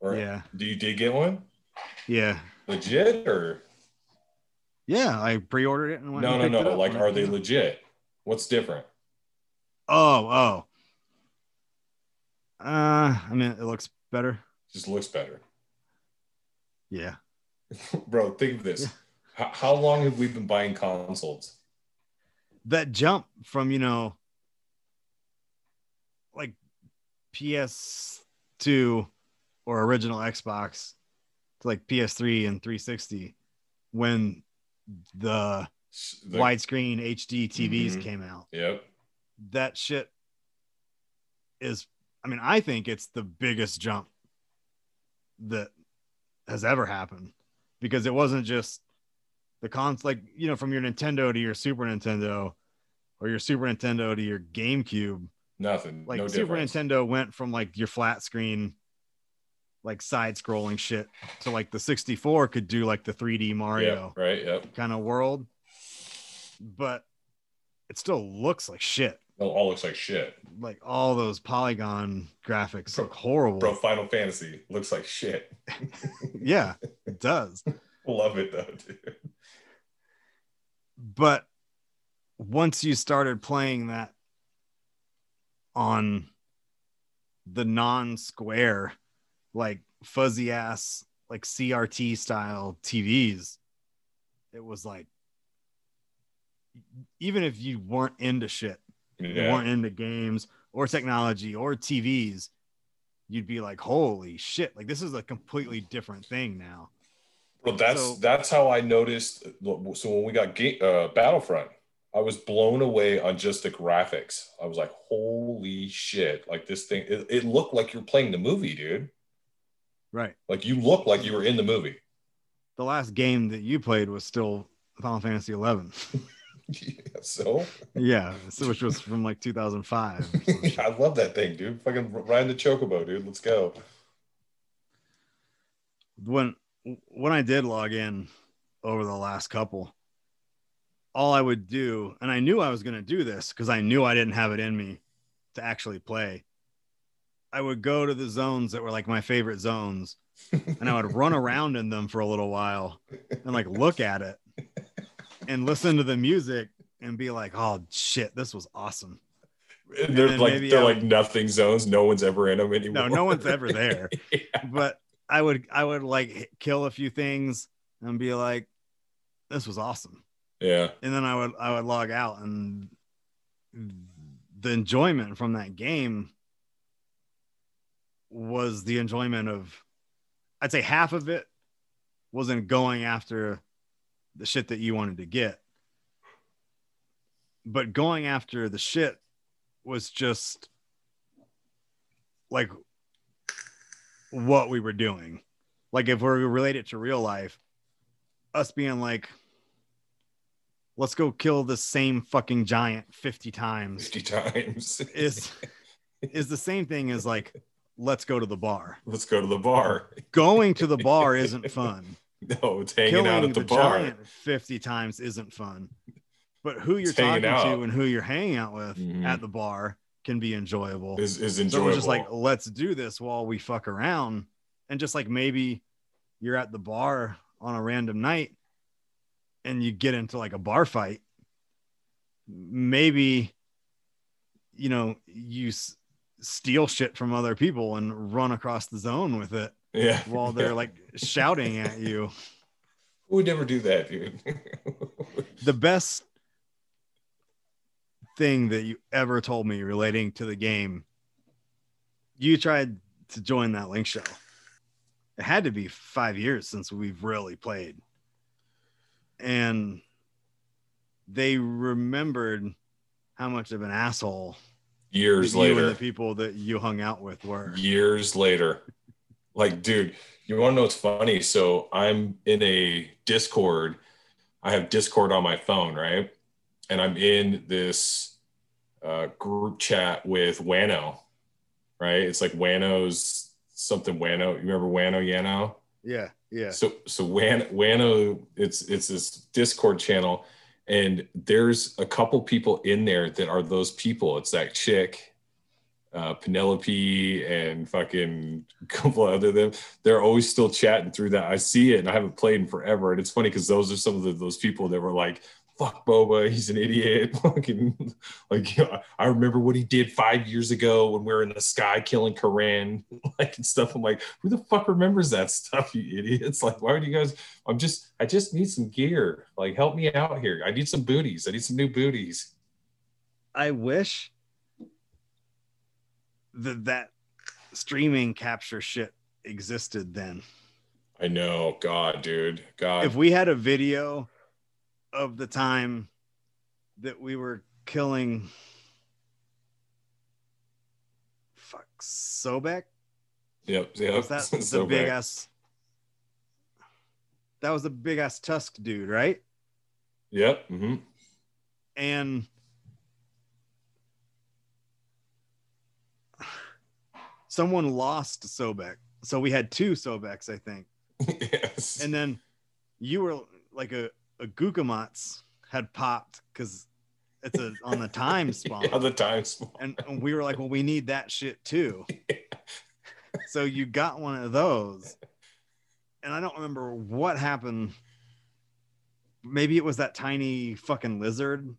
Or Yeah, do you did get one? yeah, Legit or yeah. I pre-ordered it and went no no no. Like are they legit? What's different? Oh, oh. Uh, I mean, it looks better. Just looks better. Yeah. Bro, think of this. Yeah. How, how long have we been buying consoles? that jump from you know like PS2 PS2 or original Xbox to like PS3 and 360 when the The- widescreen HD TVs Mhm. came out. Yep. That shit is, I mean, I think it's the biggest jump that has ever happened because it wasn't just the cons, like, you know, from your Nintendo to your Super Nintendo or your Super Nintendo to your GameCube. Nothing. Like, no Super difference. Nintendo went from like your flat screen, like side scrolling shit to like the 64 could do like the 3D Mario Yep, right. Yep. kind of world, but it still looks like shit. It all looks like shit. Like all those polygon graphics Bro- look horrible. Bro, Final Fantasy looks like shit. Yeah, it does. Love it though, dude. But once you started playing that on the non-square, like fuzzy ass, like CRT style TVs, it was like even if you weren't into shit, Yeah. weren't into games or technology or TVs, you'd be like, holy shit, like this is a completely different thing now. Well, that's So- that's how I noticed. So when we got ga- uh, Battlefront, I was blown away on just the graphics. I was like, "Holy shit!" Like this thing, it, it looked like you're playing the movie, dude. Right. Like you look like you were in the movie. The last game that you played was still Final Fantasy 11. Yeah, so yeah, so which was from like 2005. or some shit. I love that thing, dude. Fucking riding the chocobo, dude. Let's go. when when I did log in over the last couple, all I would do, and I knew I was going to do this because I knew I didn't have it in me to actually play. I would go to the zones that were like my favorite zones, and I would run around in them for a little while and like look at it and listen to the music and be like, "Oh shit, this was awesome." And they're then like they're I like would- nothing zones. No one's ever in them anymore. No, no one's ever there. Yeah. but I would I would like kill a few things and be like, this was awesome. yeah. And then I would I would log out and the enjoyment from that game was the enjoyment of I'd say half of it wasn't going after the shit that you wanted to get. But going after the shit was just like what we were doing. Like if we're related to real life, us being like, let's go kill the same fucking giant 50 times 50 times. is is the same thing as like let's go to the bar. Let's go to the bar. Going to the bar isn't fun. No, it's hanging Killing out at the, the, bar. giant 50 times isn't fun. But who you're It's talking to and who you're hanging out with Mhm. at the bar can be enjoyable. Is is So enjoyable. was just like, let's do this while we fuck around. And just like maybe you're at the bar on a random night and you get into like a bar fight. Maybe, you know, you s- steal shit from other people and run across the zone with it yeah. while they're Yeah. like shouting at you. Who would never do that, dude? The best thing that you ever told me relating to the game, you tried to join that linkshell. It had to be five years since we've really played. And they remembered how much of an asshole years that you and later. the people that you hung out with were. years later. Like, dude, you want to know what's funny? So I'm in a Discord. I have Discord on my phone, right? And I'm in this uh, group chat with Wano, right? It's like Wano's something Wano. You remember Wano Yano? Yeah, yeah. So so Wan, Wano, it's it's this Discord channel, and there's a couple people in there that are those people. It's that chick, uh, Penelope, and fucking a couple other them. They're always still chatting through that. I see it, and I haven't played in forever. And it's funny because those are some of the, those people that were like. Fuck Boba, he's an idiot. Fucking like you know, I remember what he did five years ago when we were in the sky killing Kirin, like and stuff. I'm like, who the fuck remembers that stuff, you idiots? Like, why would you guys? I'm just, I just need some gear. Like, help me out here. I need some booties. I need some new booties. I wish that that streaming capture shit existed then. I know, God, dude, God. If we had a video of the time that we were killing fuck Sobek, yep, yep. was that the So big ass? That was the big ass tusk dude, right? Yep. hmm and someone lost Sobek. So we had two Sobeks, I think. yes. And then you were like a, a Gukumatz had popped because it's a on the time spawn. yeah, the times. And, and we were like, well, we need that shit too. so you got one of those. And I don't remember what happened. Maybe it was that tiny fucking lizard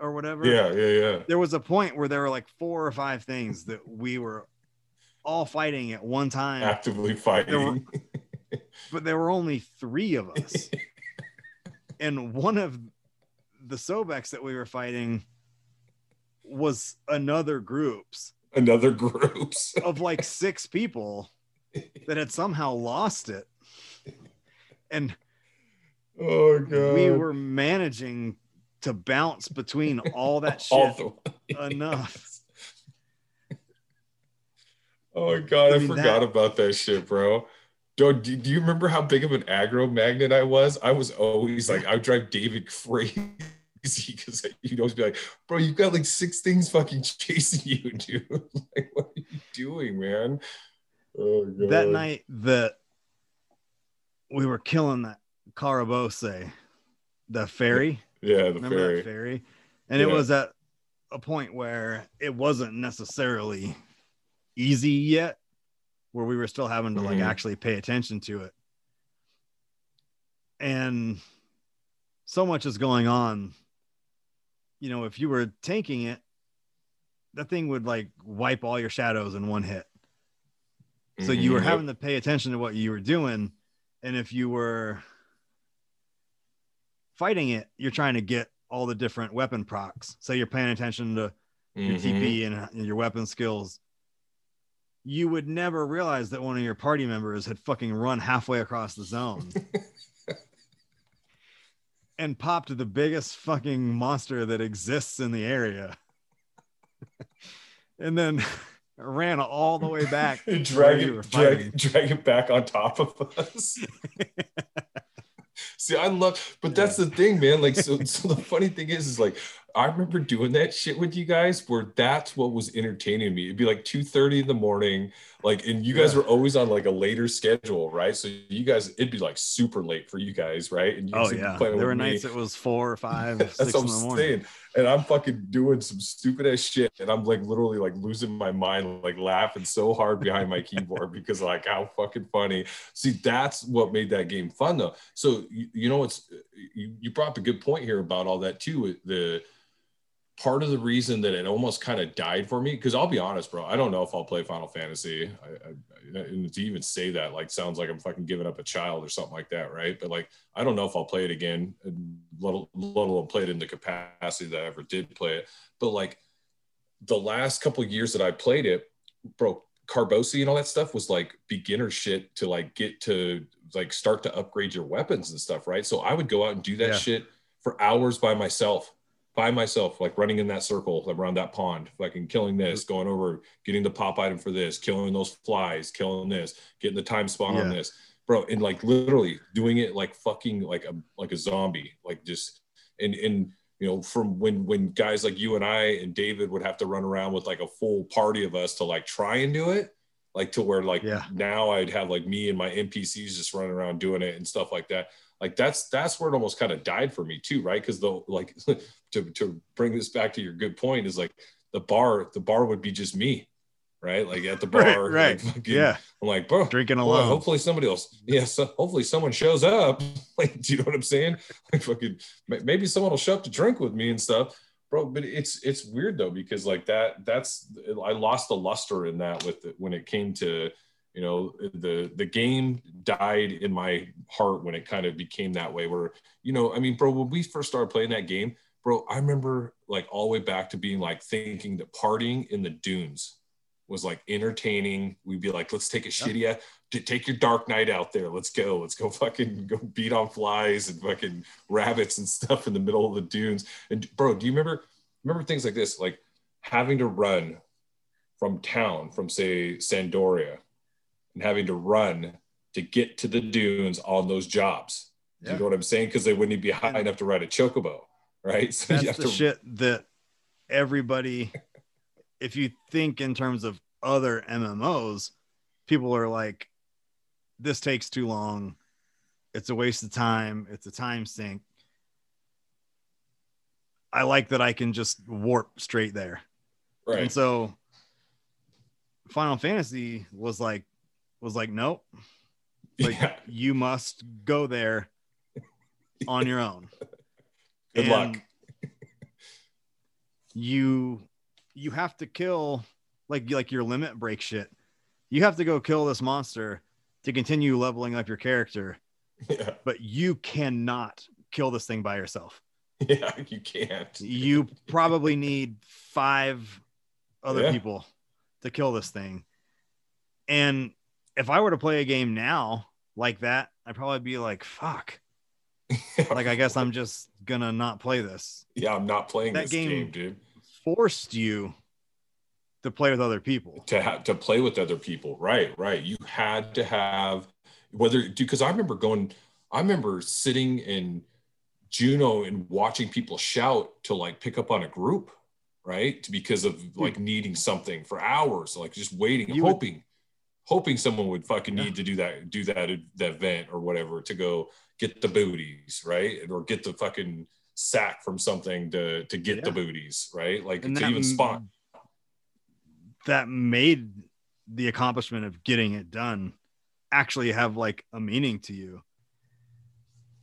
or whatever Yeah, yeah, yeah. there was a point where there were like four or five things that we were all fighting at one time, Actively fighting. but there were only three of us. and one of the Sobeks that we were fighting was another group's Another groups. of like six people that had somehow lost it. And Oh god. we were managing to bounce between all that shit All enough. Oh my god, I, I mean, forgot that- about that shit, bro. Do, do, do you remember how big of an aggro magnet I was? I was always like, I would drive David crazy because he'd always be like, bro, you've got like six things fucking chasing you, dude. like, what are you doing, man? Oh god. that night that we were killing that Carabosse, the ferry. Yeah, the Remember ferry. that ferry? And it was at a point where it wasn't necessarily easy yet, where we were still having to like Mhm. actually pay attention to it. And so much is going on. You know, if you were tanking it, that thing would like wipe all your shadows in one hit. So you were Mhm. having to pay attention to what you were doing. And if you were fighting it, you're trying to get all the different weapon procs. So you're paying attention to your Mhm. TP and your weapon skills. You would never realize that one of your party members had fucking run halfway across the zone and popped the biggest fucking monster that exists in the area. and then ran all the way back. drag it, drag, drag it back on top of us. See, I love, but that's the thing, man. Like, so, so the funny thing is, is like, I remember doing that shit with you guys, where that's what was entertaining me. It'd be like two thirty in the morning, like, and you guys Yeah. were always on like a later schedule, right? So you guys, it'd be like super late for you guys, right? And you Oh guys would be yeah, there were me. nights it was four or five, That's six what in I'm the morning. saying. And I'm fucking doing some stupid ass shit. And I'm like literally like losing my mind, like laughing so hard behind my keyboard because like how fucking funny. See, that's what made that game fun though. So you, you know it's you, you brought up a good point here about all that too. The part of the reason that it almost kind of died for me, because I'll be honest, bro, I don't know if I'll play Final Fantasy. I, I, and to even say that like sounds like I'm fucking giving up a child or something like that, right? But like I don't know if I'll play it again, let, al- let alone play it in the capacity that I ever did play it. But like the last couple of years that I played it, bro, Carabosse and all that stuff was like beginner shit to like get to like start to upgrade your weapons and stuff, right? So I would go out and do that Yeah. shit for hours by myself, by myself, like running in that circle around that pond, fucking killing this, mm-hmm. going over, getting the pop item for this, killing those flies, killing this, getting the time spawn on this, bro, and like literally doing it like fucking like a like a zombie, like just and and you know from when when guys like you and I and David would have to run around with like a full party of us to like try and do it, like to where like Yeah. now I'd have like me and my NPCs just running around doing it and stuff like that. Like that's that's where it almost kind of died for me too, right? Because the like to to bring this back to your good point is like the bar the bar would be just me, right? Like at the bar, right. like, fucking- Yeah, I'm like, bro, drinking well, alone. hopefully somebody else. Yeah, so hopefully someone shows up. Like, do you know what I'm saying? Like, fucking, maybe someone will show up to drink with me and stuff, bro. But it's it's weird though because like that that's I lost the luster in that with it when it came to you know the the game died in my heart when it kind of became that way. Where you know, I mean, bro, when we first started playing that game, bro, I remember like all the way back to being like thinking that partying in the dunes was like entertaining. We'd be like, let's take a shitty, to take your Dark Knight out there. Let's go. Let's go fucking go beat on flies and fucking rabbits and stuff in the middle of the dunes. And bro, do you remember remember things like this? Like having to run from town, from say San d'Oria, and having to run to get to the dunes on those jobs. Yeah. you know what I'm saying? Because they wouldn't be high enough to ride a chocobo, right? So That's the to shit that everybody, if you think in terms of other MMOs, people are like, this takes too long. It's a waste of time. It's a time sink. I like that I can just warp straight there. right. And so Final Fantasy was like, was like, nope, like yeah. you must go there on your own. Good luck. You you have to kill like like your limit break shit. You have to go kill this monster to continue leveling up your character, Yeah. but you cannot kill this thing by yourself. Yeah. You can't. You probably need five other Yeah. people to kill this thing. And if I were to play a game now like that, I'd probably be like, fuck. Like I guess I'm just gonna not play this. yeah, I'm not playing That this game- game, dude. Forced you to play with other people. To have to play with other people. Right, right. You had to have whether because I remember going, I remember sitting in Jeuno and watching people shout to like pick up on a group, right? Because of like needing something for hours, like just waiting, You would- hoping, someone would fucking Yeah. need to do that, do that, that vent or whatever to go get the booties, right? Or get the fucking sack from something to to get the booties, right? Like And to even spot. That made the accomplishment of getting it done actually have like a meaning to you.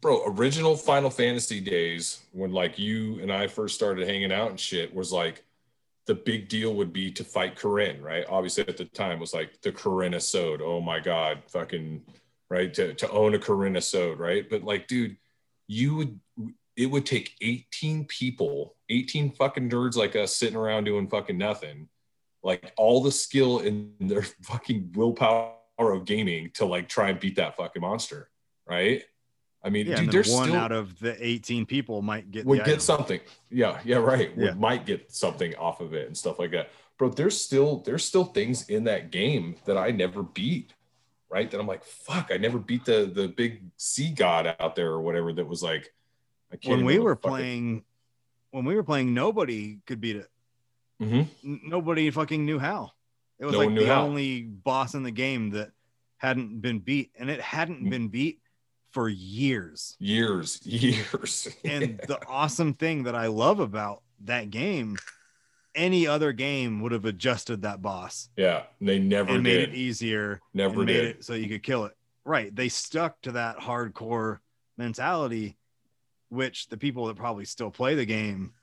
bro original final fantasy days when like you and i first started hanging out and shit was like the big deal would be to fight Kirin, right? Obviously at the time it was like the Kirin Sode. Oh my God, fucking right. To, to own a Kirin Sode, right? But like, dude, you would it would take 18 people, 18 fucking nerds like us sitting around doing fucking nothing, like all the skill in their fucking willpower of gaming to like try and beat that fucking monster, right? I mean, Yeah, dude, there's one still out of the 18 people might get would get item. something. Yeah, yeah, right. Would might get something off of it and stuff like that. Bro, there's still there's still things in that game that I never beat. Right. That I'm like, fuck, I never beat the the big sea god out there or whatever that was like I can't when we were playing when we were playing nobody could beat it Mhm. N- nobody fucking knew how it was No like the how. only boss in the game that hadn't been beat and it hadn't Mm. been beat for years years, years. and the awesome thing that i love about that game any other game would have adjusted that boss yeah, they never and made it easier never did. it so you could kill it. Right. They stuck to that hardcore mentality, which the people that probably still play the game,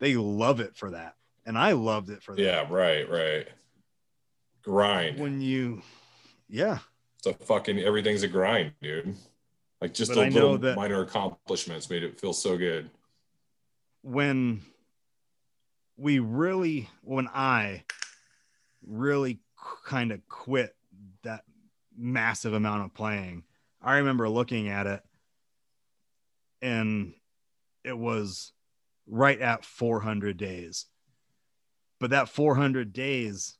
they love it for that. And I loved it for that. Yeah, right, right. Grind. When you, yeah. It's a fucking everything's a grind, dude. Like just But the little that- minor accomplishments made it feel so good. When we really, when I really kind of quit that massive amount of playing, I remember looking at it and it was right at 400 days. But that 400 days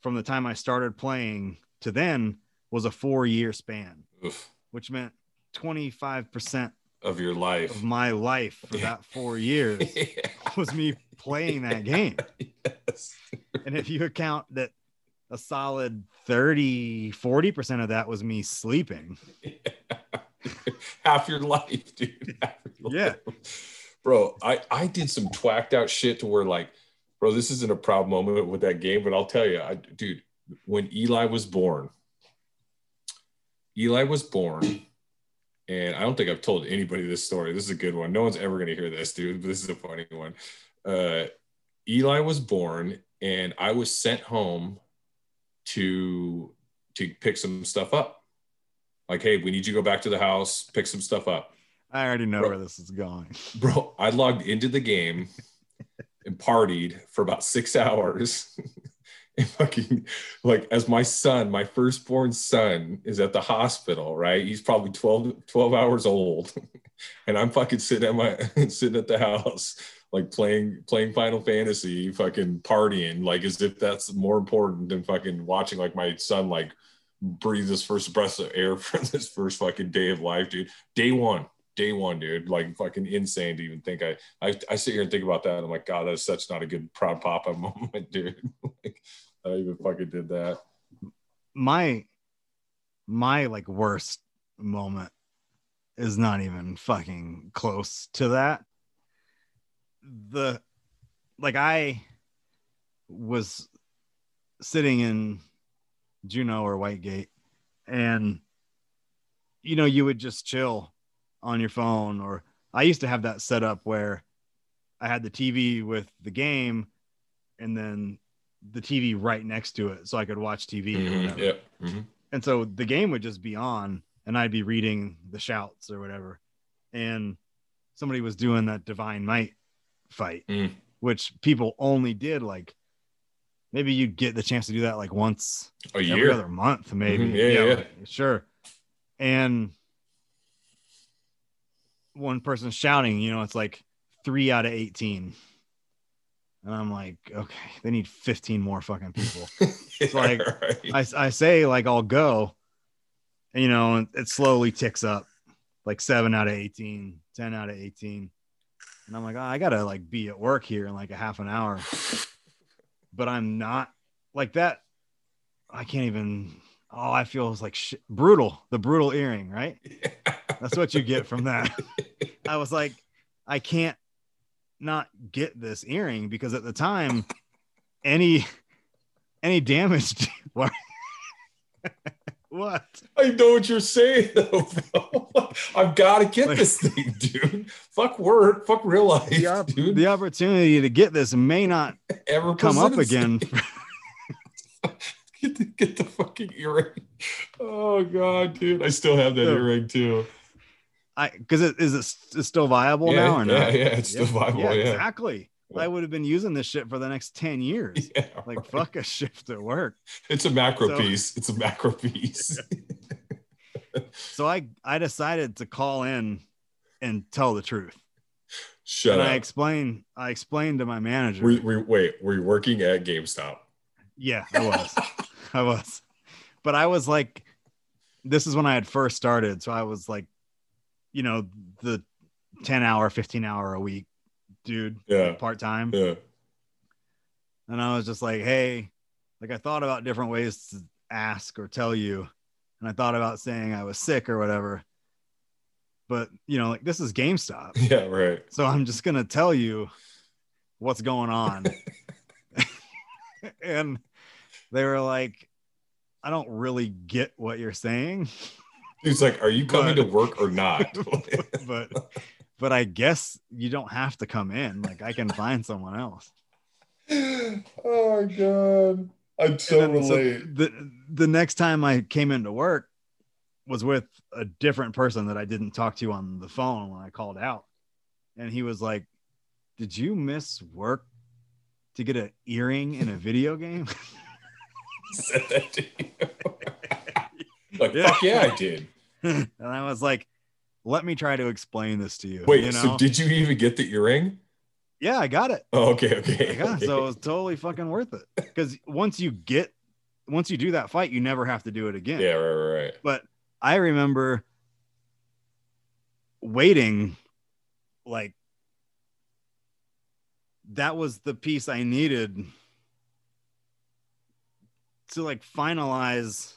from the time I started playing to then was a four year span, Oof. which meant 25% Of your life. of my life for that four years was me playing that game. yes. And if you account that a solid 30, 40% of that was me sleeping. Half your life, dude. Your Yeah. life. Bro, I, I did some twacked out shit to where like, bro, this isn't a proud moment with that game, but I'll tell you, I, dude, when Eli was born, Eli was born, and I don't think I've told anybody this story. This is a good one. No one's ever going to hear this, dude, but this is a funny one. Uh, Eli was born, and I was sent home to to pick some stuff up. Like, hey, we need you to go back to the house, pick some stuff up. I already know Bro. where this is going. Bro, I logged into the game and partied for about six hours. and fucking like as my son, my firstborn son is at the hospital, right? He's probably 12, 12 hours old. and I'm fucking sitting at my sitting at the house, like playing playing Final Fantasy, fucking partying, like as if that's more important than fucking watching like my son like breathe his first breath of air for this first fucking day of life, dude. Day one, day one, dude. Like fucking insane to even think. I I, I sit here and think about that. I'm like, God, that's such not a good proud papa moment, dude. like, I even fucking did that. My my like worst moment is not even fucking close to that. The like I was sitting in Jeuno or Whitegate and you know you would just chill on your phone or I used to have that set up where I had the TV with the game and then the TV right next to it so I could watch TV. Mhm. Yep. Mhm. And so the game would just be on and I'd be reading the shouts or whatever. And somebody was doing that divine might fight, Mm. which people only did like maybe you'd get the chance to do that like once A every year. other month, maybe. Mhm. Yeah, yeah, like, sure. And one person shouting, you know, it's like three out of 18. And I'm like, okay, they need 15 more fucking people. It's like- I, I say, like, I'll go, and, you know, it slowly ticks up like seven out of 18, 10 out of 18. And I'm like, oh, I got to like be at work here in like a half an hour. But I'm not like that. I can't even. Oh, I feel it's like shit. brutal. The brutal earring, right? Yeah. That's what you get from that. I was like, I can't not get this earring because at the time, any any damage. what? what? I know what you're saying, though. I've got to get Like- this thing, dude. Fuck work, fuck real life, The, op- dude. the opportunity to get this may not Ever come up again. Get the, get the fucking earring. Oh god, dude, I still have that So- earring too. I because it is it it's still viable yeah, now or yeah, not? yeah, it's still viable. Yeah, exactly. I would have been using this shit for the next 10 years. yeah. Like right. fuck a shift at work. It's a macro So- piece. It's a macro piece. So I I decided to call in and tell the truth. Shut and up. I explained I explained to my manager. we, we, wait, were you working at GameStop? yeah, I was. I was. But I was like this is when I had first started, so I was like you know, the 10 hour, 15 hour a week dude, Yeah. part time. Yeah. And I was just like, hey, like I thought about different ways to ask or tell you. And I thought about saying I was sick or whatever. But, you know, like this is GameStop. Yeah, right. So I'm just going to tell you what's going on. and they were like, I don't really get what you're saying, He's like, Are you coming But- to work or not? but but I guess you don't have to come in. Like I can find someone else. oh my god. I then, so the the next time I came into work was with a different person that I didn't talk to on the phone when I called out, and he was like, "Did you miss work to get an earring in a video game?" said that to you. like, Yeah. fuck yeah, I did. and I was like, "Let me try to explain this to you." Wait, you know? so did you even get the earring? yeah, I got it. Oh, okay, okay. Yeah, okay. so it was totally fucking worth it because once you get, once you do that fight, you never have to do it again. yeah, right, right, right. but I remember waiting like that was the piece I needed to like finalize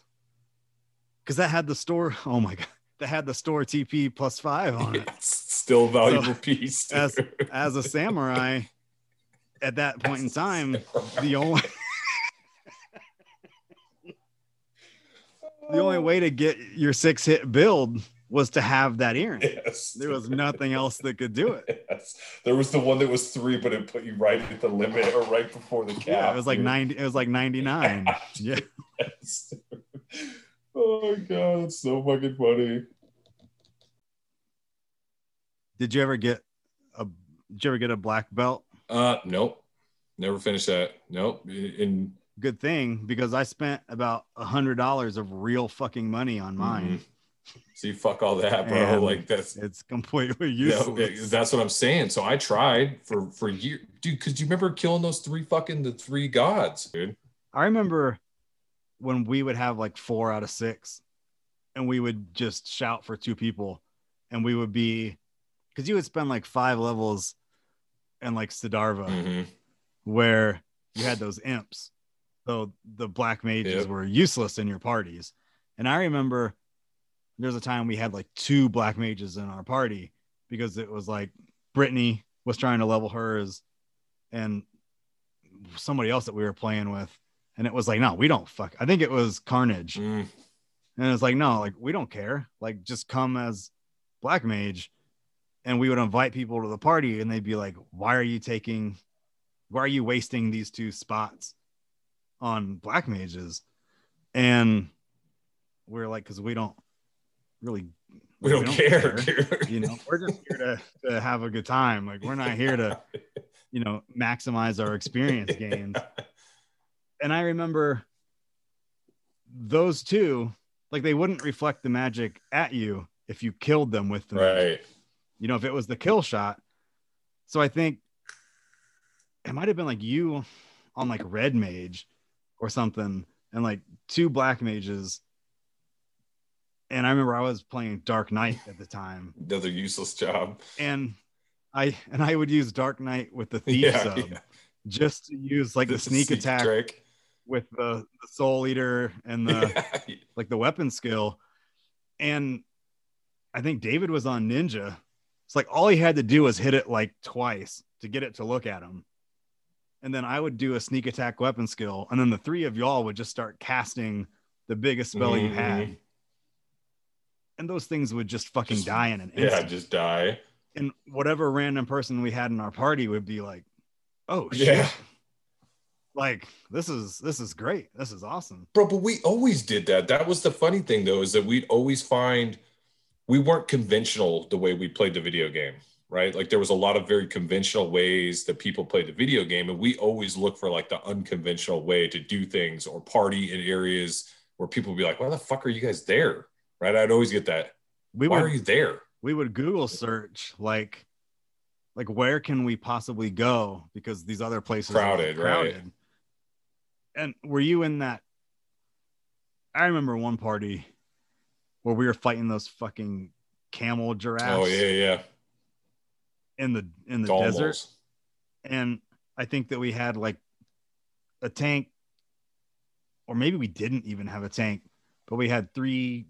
because that had the store oh my god that had the store TP plus five on it It's still a valuable piece. as- dude. as a samurai at that point in time the only the only way to get your six hit build was to have that earring Yes. there was nothing else that could do it Yes. There was the one that was three, but it put you right at the limit or right before the cap. yeah it was like dude. 90 it was like 99 yeah Yes. Oh my god, it's so fucking funny. did you ever get a did you ever get a black belt Uh, nope, never finished that. Nope. In good thing because I spent about a hundred dollars of real fucking money on mine. Mhm. See, fuck all that, bro. And like that's It's completely Yeah, useless. that's what I'm saying. So I tried for for years, dude. Because you remember killing those three fucking the three gods, dude. I remember when we would have like four out of six, and we would just shout for two people, and we would be because you would spend like five levels and like Sidarva Mhm. where you had those imps. So the black mages Yep. were useless in your parties. And I remember there's a time we had like two black mages in our party because it was like Brittany was trying to level hers and somebody else that we were playing with. And it was like, no, we don't fuck. I think it was Carnage. Mm. And it's like, no, like we don't care. Like just come as black mage. And we would invite people to the party and they'd be like, why are you taking, why are you wasting these two spots on black mages? And we're like, because we don't really, We don't, care. You know, we're just here to, to have a good time. Like we're not here to, you know, maximize our experience gains and I remember those two, like they wouldn't reflect the magic at you if you killed them with the magic. right. You know, if it was the kill shot. So I think it might have been like you on like red mage or something, and like two black mages. And I remember I was playing Dark Knight at the time, Another useless job. and I and I would use Dark Knight with the thief Yeah, sub yeah. just to use like the, sneak attack trick. With the, the soul eater and the Yeah. like the weapon skill and i think david was on ninja it's like all he had to do was hit it like twice to get it to look at him and then i would do a sneak attack weapon skill and then the three of y'all would just start casting the biggest spell you mm-hmm. had and those things would just fucking Just- die in an instant. Yeah, just die. and whatever random person we had in our party would be like oh shit Yeah. Like this is this is great this is awesome Bro, but we always did that. That was the funny thing though, is that we'd always find we weren't conventional the way we played the video game, right? Like there was a lot of very conventional ways that people played the video game, and we always look for like the unconventional way to do things or party in areas where people would be like, Why the fuck are you guys there? Right? I'd always get that. we Why would are you there? we would google search like like where can we possibly go because these other places are, like, Crowded, right. And were you in that i remember one party where we were fighting those fucking camel giraffes Oh yeah, yeah. in the in the desert and i think that we had like a tank or maybe we didn't even have a tank but we had three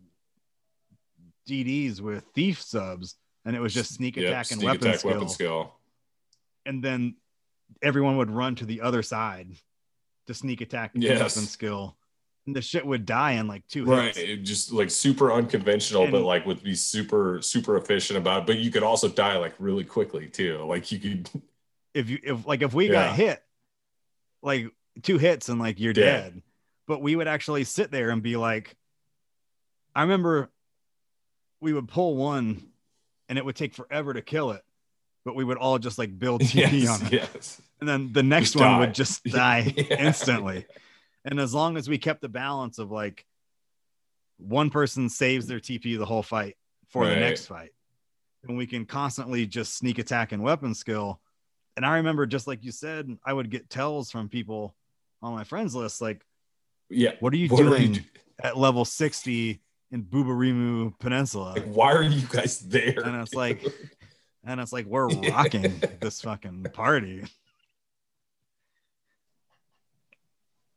dd's with thief subs and it was just sneak Yep, attack and sneak weapon, attack, skill. weapon skill. and then everyone would run to the other side to sneak attack and Yes. skill and the shit would die in like two Right. hits It just like super unconventional, but like would be super, super efficient about it. But you could also die like really quickly too. Like you could if you if like if we Yeah. got hit like two hits and like you're Dead. dead but we would actually sit there and be like i remember we would pull one and it would take forever to kill it but we would all just like build TP yes, on it yes. and then the next Just one die. would just die Yeah. instantly and as long as we kept the balance of like one person saves their TP the whole fight for the next fight and we can constantly just sneak attack and weapon skill and I remember just like you said I would get tells from people on my friends list like Yeah. what are you What are doing do- at level 60 in Buburimu Peninsula like, why are you guys there? and it's like and it's like we're rocking this fucking party.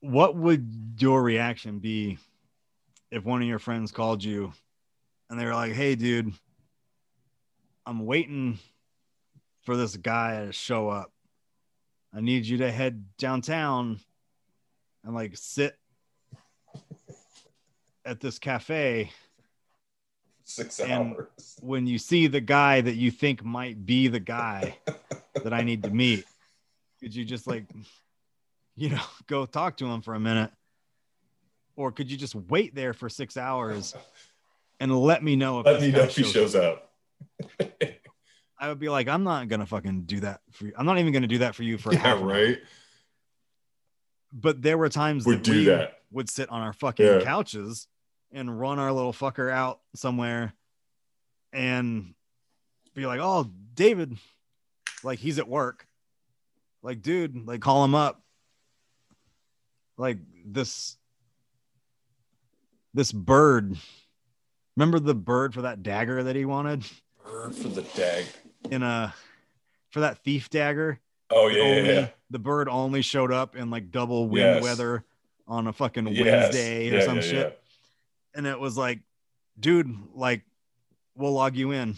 What would your reaction be if one of your friends called you and they were like hey dude i'm waiting for this guy to show up. I need you to head downtown and like sit at this cafe Six and- hours. when you see the guy that you think might be the guy that I need to meet, could you just like, you know, go talk to him for a minute? Or could you just wait there for six hours and let me know if Let me know if he shows up. I would be like, I'm not gonna fucking do that for you. I'm not even gonna do that for you for half Yeah, hour. right. but there were times Would that do we that. would sit on our fucking Yeah. couches and run our little fucker out somewhere and be like, "Oh, David, like he's at work. Like, dude, like call him up. Like this this bird. Remember the bird for that dagger that he wanted Bird for the dag. in a for that thief dagger? Oh yeah, yeah, only, yeah. the bird only showed up in like double wind Yes. weather on a fucking Yes. Wednesday or Yeah, some yeah, shit. And it was like, dude, like we'll log you in.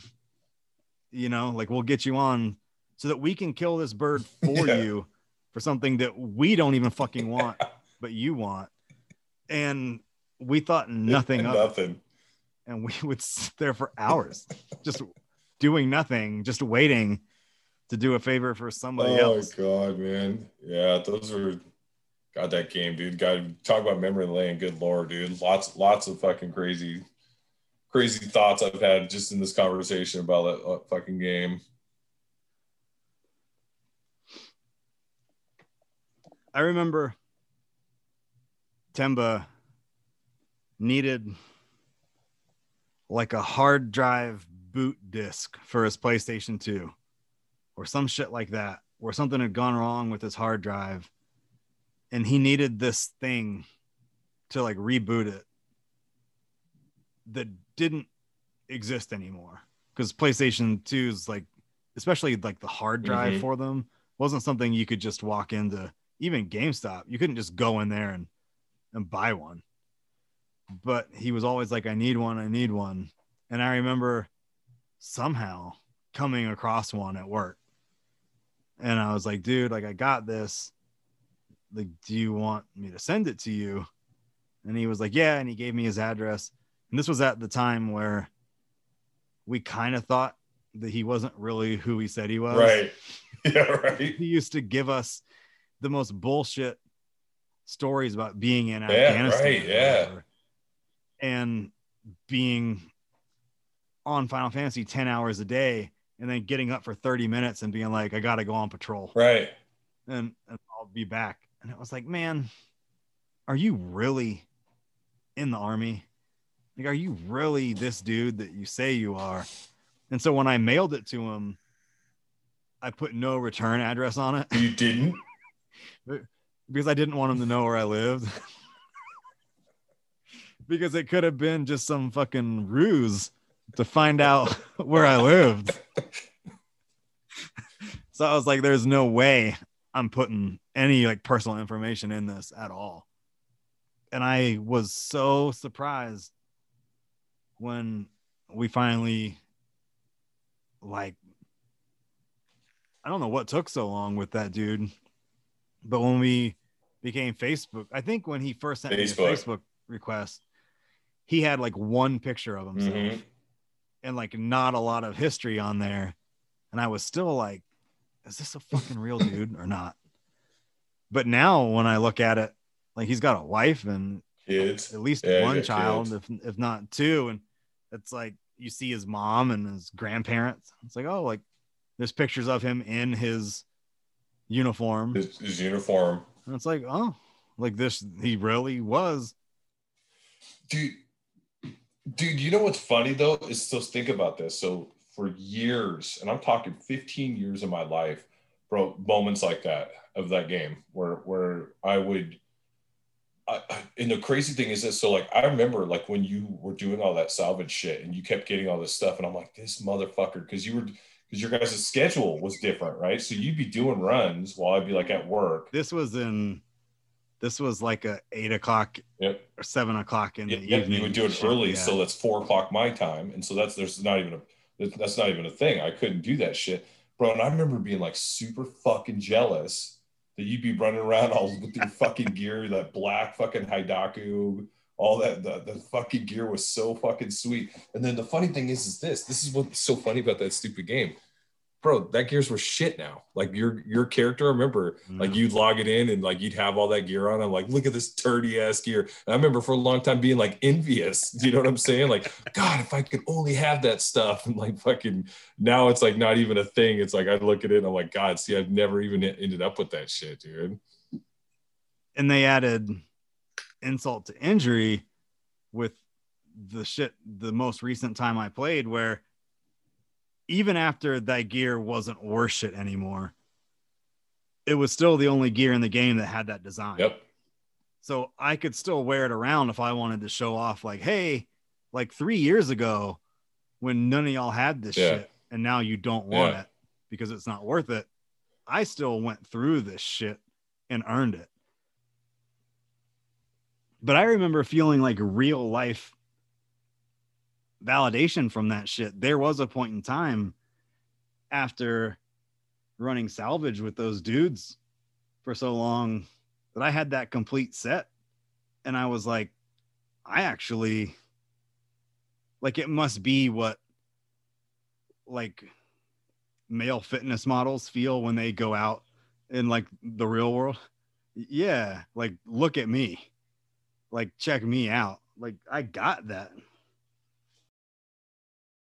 You know, like we'll get you on so that we can kill this bird for Yeah. you for something that we don't even fucking want, but you want. And we thought nothing of it. Nothing. And we would sit there for hours just doing nothing, just waiting to do a favor for somebody oh else. god, man. Yeah, those were God that game, dude. God, talk about memory lane. Good lord, dude. Lots, lots of fucking crazy, crazy thoughts I've had just in this conversation about that uh, fucking game. I remember Temba needed like a hard drive boot disk for his PlayStation 2 or some shit like that, where something had gone wrong with his hard drive and he needed this thing to like reboot it that didn't exist anymore because PlayStation 2 is like, especially like the hard drive Mhm. for them, wasn't something you could just walk into even GameStop. You couldn't just go in there and, and buy one. But he was always like, I need one, I need one. And I remember somehow coming across one at work. And I was like, dude, like I got this. Like, do you want me to send it to you? And he was like, Yeah. And he gave me his address. And this was at the time where we kind of thought that he wasn't really who he said he was Right. Yeah, right. he used to give us the most bullshit stories about being in Yeah, Afghanistan. right, yeah. And being on Final Fantasy 10 hours a day and then getting up for 30 minutes and being like, I got to go on patrol Right. and, and I'll be back. And I was like, man, are you really in the army? Like, are you really this dude that you say you are? And so when I mailed it to him, I put no return address on it You didn't? because I didn't want him to know where I lived. because it could have been just some fucking ruse to find out where I lived. so I was like, there's no way I'm putting any like personal information in this at all. And I was so surprised when we finally like I don't know what took so long with that dude, but when we became Facebook, I think when he first sent me a Facebook. Facebook request, he had like one picture of himself Mhm. and like not a lot of history on there. And I was still like, is this a fucking real dude or not? But now when I look at it, like he's got a wife and Kids. at least Yeah, one child, kids. if if not two. And it's like you see his mom and his grandparents. It's like, oh, like there's pictures of him in his uniform. His, his uniform. And it's like, oh, like this, he really was. dude dude you know what's funny though is so think about this so for years and i'm talking 15 years of my life bro moments like that of that game where where i would I, and the crazy thing is this so like i remember like when you were doing all that salvage shit and you kept getting all this stuff and i'm like this motherfucker because you were because your guys' schedule was different right so you'd be doing runs while i'd be like at work This was in, this was like a eight o'clock Yep. or seven o'clock in Yep, the yep, evening. you would do it early, yeah. so that's four o'clock my time, and so that's there's not even a that's not even a thing. I couldn't do that shit, bro. And I remember being like super fucking jealous that you'd be running around all with your fucking gear, that black fucking Hidaku, all that the, the fucking gear was so fucking sweet. And then the funny thing is, is this this is what's so funny about that stupid game. Bro, that gears were shit now. Like your your character, I remember like mm-hmm. you'd log it in and like you'd have all that gear on. I'm like, look at this turdy ass gear. And I remember for a long time being like envious. Do you know what I'm saying? Like, God, if I could only have that stuff. And like fucking now it's like not even a thing. It's like I look at it and I'm like, God, see, I've never even ended up with that shit, dude. and they added insult to injury with the shit the most recent time I played where even after that gear wasn't worth shit anymore, it was still the only gear in the game that had that design. Yep. So I could still wear it around if I wanted to show off, like, hey, like three years ago when none of y'all had this Yeah. shit and now you don't want Yeah. it because it's not worth it. I still went through this shit and earned it. But I remember feeling like real life validation from that shit. There was a point in time after running salvage with those dudes for so long that I had that complete set. And I was like, I actually like it must be what like male fitness models feel when they go out in like the real world. Yeah, like look at me. Like check me out. Like I got that.